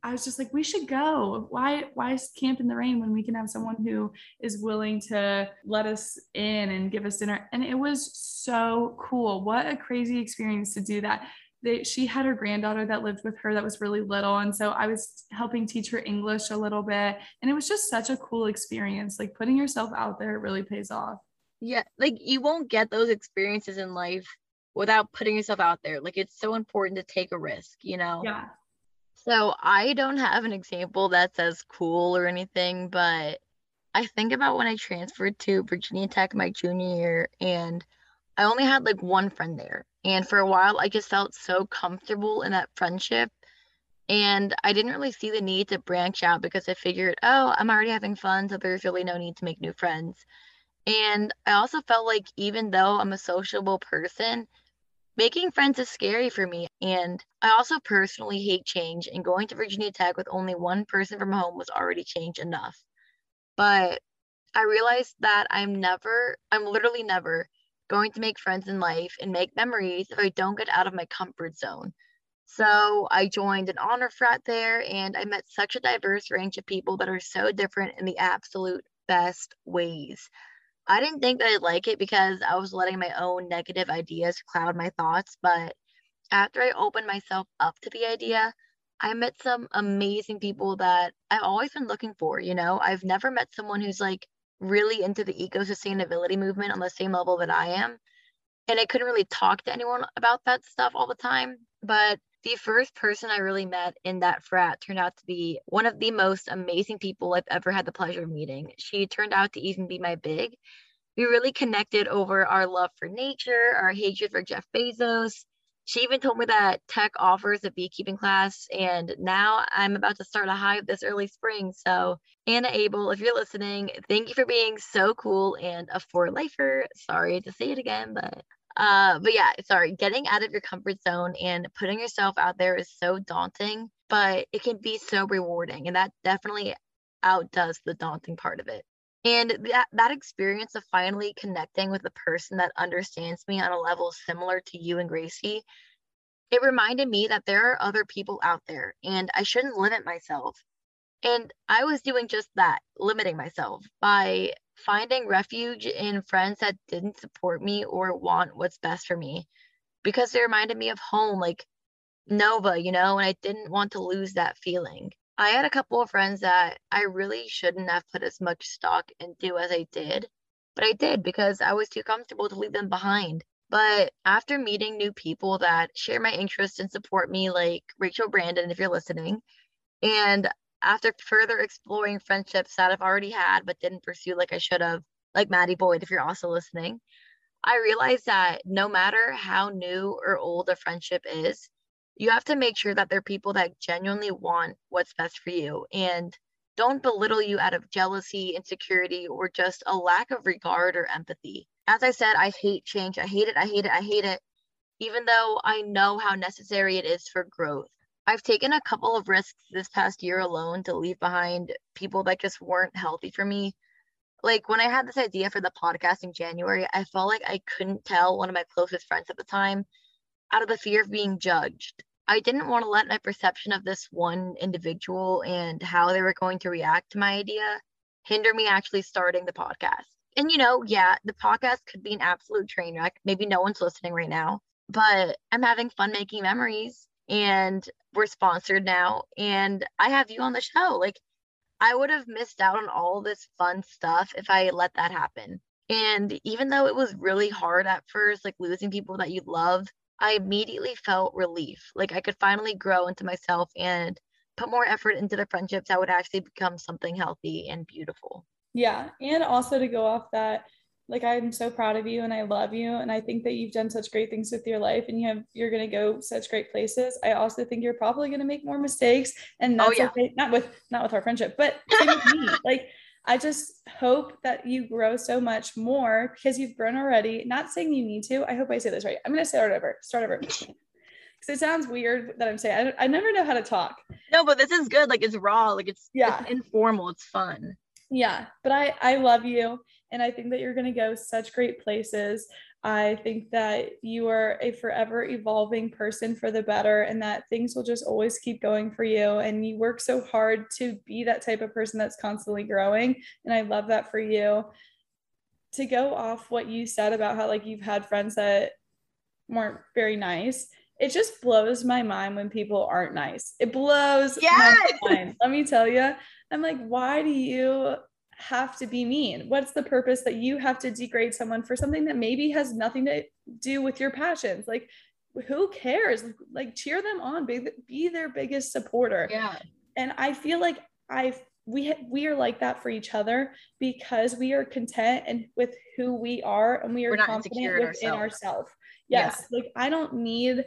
I was just like, we should go. Why why camp in the rain when we can have someone who is willing to let us in and give us dinner? And it was so cool. What a crazy experience to do that. They, she had her granddaughter that lived with her that was really little. And so I was helping teach her English a little bit. And it was just such a cool experience. Like putting yourself out there really pays off. Yeah. Like you won't get those experiences in life without putting yourself out there. Like it's so important to take a risk, you know? Yeah. So I don't have an example that's as cool or anything, but I think about when I transferred to Virginia Tech my junior year and I only had like one friend there. And for a while, I just felt so comfortable in that friendship. And I didn't really see the need to branch out because I figured, oh, I'm already having fun. So there's really no need to make new friends. And I also felt like even though I'm a sociable person, making friends is scary for me. And I also personally hate change. And going to Virginia Tech with only one person from home was already change enough. But I realized that I'm never, I'm literally never going to make friends in life and make memories if I don't get out of my comfort zone. So I joined an honor frat there and I met such a diverse range of people that are so different in the absolute best ways. I didn't think that I'd like it because I was letting my own negative ideas cloud my thoughts, but after I opened myself up to the idea, I met some amazing people that I've always been looking for, you know. I've never met someone who's like really into the eco sustainability movement on the same level that I am. And I couldn't really talk to anyone about that stuff all the time. But the first person I really met in that frat turned out to be one of the most amazing people I've ever had the pleasure of meeting. She turned out to even be my big. We really connected over our love for nature, our hatred for Jeff Bezos, she even told me that tech offers a beekeeping class, and now I'm about to start a hive this early spring. So, Anna Abel, if you're listening, thank you for being so cool and a four lifer. Sorry to say it again, but uh, but yeah, sorry, getting out of your comfort zone and putting yourself out there is so daunting, but it can be so rewarding, and that definitely outdoes the daunting part of it. And that, that experience of finally connecting with a person that understands me on a level similar to you and Gracie, it reminded me that there are other people out there and I shouldn't limit myself. And I was doing just that, limiting myself by finding refuge in friends that didn't support me or want what's best for me because they reminded me of home, like Nova, you know, and I didn't want to lose that feeling. I had a couple of friends that I really shouldn't have put as much stock into as I did, but I did because I was too comfortable to leave them behind. But after meeting new people that share my interests and support me, like Rachel Brandon, if you're listening, and after further exploring friendships that I've already had but didn't pursue like I should have, like Maddie Boyd, if you're also listening, I realized that no matter how new or old a friendship is, you have to make sure that they're people that genuinely want what's best for you and don't belittle you out of jealousy, insecurity, or just a lack of regard or empathy. As I said, I hate change. I hate it. I hate it. I hate it. Even though I know how necessary it is for growth. I've taken a couple of risks this past year alone to leave behind people that just weren't healthy for me. Like when I had this idea for the podcast in January, I felt like I couldn't tell one of my closest friends at the time out of the fear of being judged. I didn't want to let my perception of this one individual and how they were going to react to my idea hinder me actually starting the podcast. And you know, yeah, the podcast could be an absolute train wreck. Maybe no one's listening right now, but I'm having fun making memories and we're sponsored now and I have you on the show. Like I would have missed out on all this fun stuff if I let that happen. And even though it was really hard at first, like losing people that you love, I immediately felt relief. Like I could finally grow into myself and put more effort into the friendships that would actually become something healthy and beautiful. Yeah. And also to go off that, like I'm so proud of you and I love you. And I think that you've done such great things with your life and you have you're gonna go such great places. I also think you're probably gonna make more mistakes and oh, that's oh, yeah. okay. Not with not with our friendship, but. [LAUGHS] Like I just hope that you grow so much more because you've grown already. Not saying you need to. I hope I say this right. I'm going to start over. Start over. Because it sounds weird that I'm saying. I, I never know how to talk. No, but this is good. Like it's raw. Like it's yeah, it's informal. It's fun. Yeah, but I I love you, and I think that you're going to go such great places. I think that you are a forever evolving person for the better, and that things will just always keep going for you. And you work so hard to be that type of person that's constantly growing. And I love that for you. To go off what you said about how, like, you've had friends that weren't very nice, it just blows my mind when people aren't nice. It blows Yes! my mind. Let me tell you. I'm like, why do you have to be mean? What's the purpose that you have to degrade someone for something that maybe has nothing to do with your passions? Like, who cares? Like, cheer them on, be, be their biggest supporter. Yeah. And I feel like I we we are like that for each other because we are content and with who we are and we are confident in within ourselves. ourselves. Yeah. Yes, like I don't need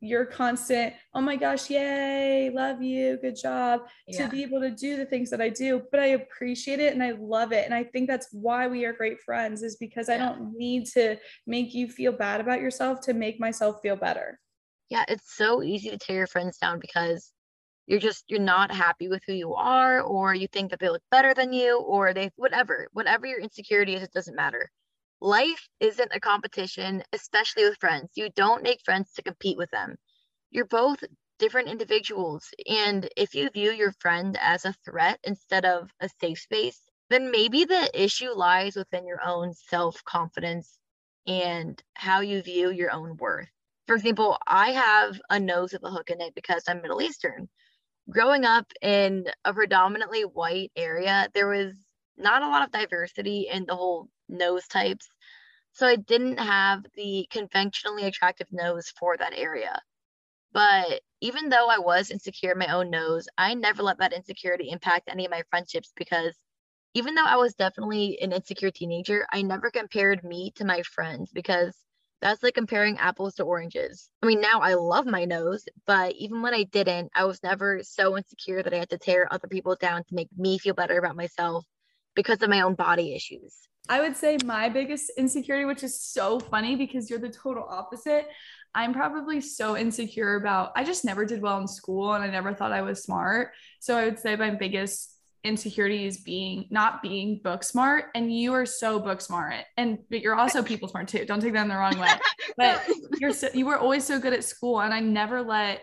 your constant, oh my gosh, yay, love you, good job Yeah. to be able to do the things that I do, but I appreciate it and I love it. And I think that's why we are great friends, is because I don't need to make you feel bad about yourself to make myself feel better. Yeah, it's so easy to tear your friends down because you're just you're not happy with who you are or you think that they look better than you or they whatever whatever your insecurity is it doesn't matter life isn't a competition especially with friends. You don't make friends to compete with them. You're both different individuals and if you view your friend as a threat instead of a safe space then maybe the issue lies within your own self-confidence and how you view your own worth. For example, I have a nose with a hook in it because I'm Middle Eastern. Growing up in a predominantly white area, there was not a lot of diversity in the whole nose types. So I didn't have the conventionally attractive nose for that area. But even though I was insecure in my own nose, I never let that insecurity impact any of my friendships because even though I was definitely an insecure teenager, I never compared me to my friends because that's like comparing apples to oranges. I mean, now I love my nose, but even when I didn't, I was never so insecure that I had to tear other people down to make me feel better about myself because of my own body issues. I would say my biggest insecurity, which is so funny because you're the total opposite. I'm probably so insecure about, I just never did well in school and I never thought I was smart. So I would say my biggest insecurity is being not being book smart. And you are so book smart. And but you're also [LAUGHS] people smart too. Don't take that in the wrong way. [LAUGHS] But you're so, you were always so good at school. And I never let,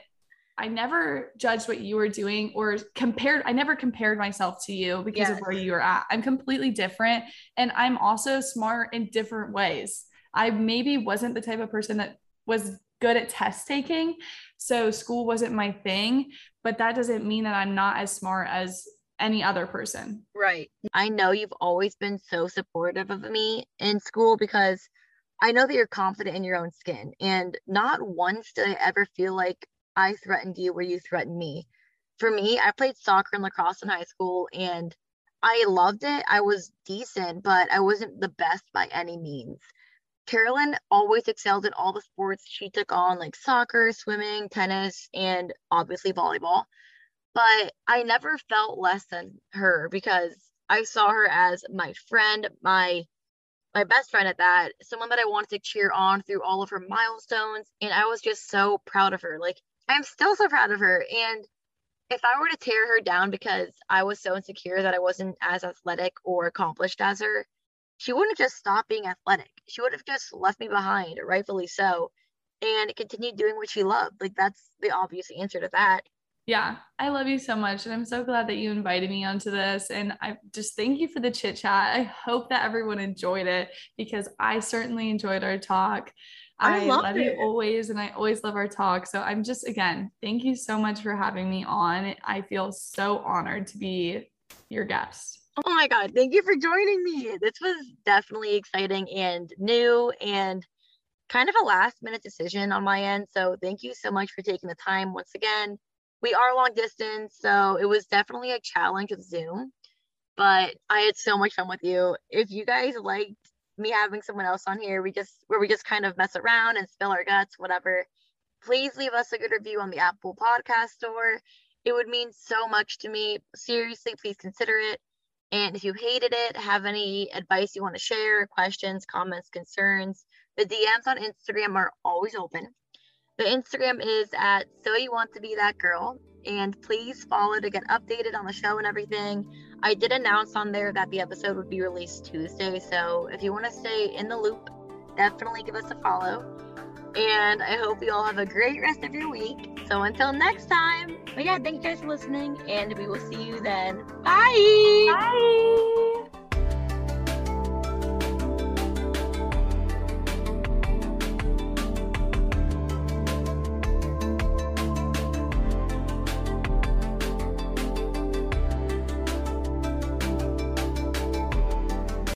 I never judged what you were doing or compared. I never compared myself to you because of where you were at. I'm completely different. And I'm also smart in different ways. I maybe wasn't the type of person that was good at test taking. So school wasn't my thing, but that doesn't mean that I'm not as smart as any other person. Right. I know you've always been so supportive of me in school because I know that you're confident in your own skin. And not once did I ever feel like I threatened you where you threatened me. For me, I played soccer and lacrosse in high school and I loved it. I was decent, but I wasn't the best by any means. Carolyn always excelled in all the sports she took on, like soccer, swimming, tennis, and obviously volleyball but I never felt less than her because I saw her as my friend, my my best friend at that, someone that I wanted to cheer on through all of her milestones, and I was just so proud of her. Like I'm still so proud of her, and if I were to tear her down because I was so insecure that I wasn't as athletic or accomplished as her, she wouldn't have just stopped being athletic. She would have just left me behind, rightfully so, and continued doing what she loved. Like that's the obvious answer to that. Yeah, I love you so much. And I'm so glad that you invited me onto this. And I just thank you for the chit chat. I hope that everyone enjoyed it because I certainly enjoyed our talk. I I, love it. you always, and I always love our talk. So I'm just, again, thank you so much for having me on. I feel so honored to be your guest. Oh my God, thank you for joining me. This was definitely exciting and new and kind of a last minute decision on my end. So thank you so much for taking the time once again. We are long distance, so it was definitely a challenge with Zoom, but I had so much fun with you. If you guys liked me having someone else on here, we just where we just kind of mess around and spill our guts, whatever, please leave us a good review on the Apple Podcast Store. It would mean so much to me. Seriously, please consider it. And if you hated it, have any advice you want to share, questions, comments, concerns, the DMs on Instagram are always open. The Instagram is at So You Want to Be That Girl. And please follow to get updated on the show and everything. I did announce on there that the episode would be released Tuesday. So if you want to stay in the loop, definitely give us a follow. And I hope you all have a great rest of your week. So until next time, but yeah, thank you guys for listening, and we will see you then. Bye. Bye.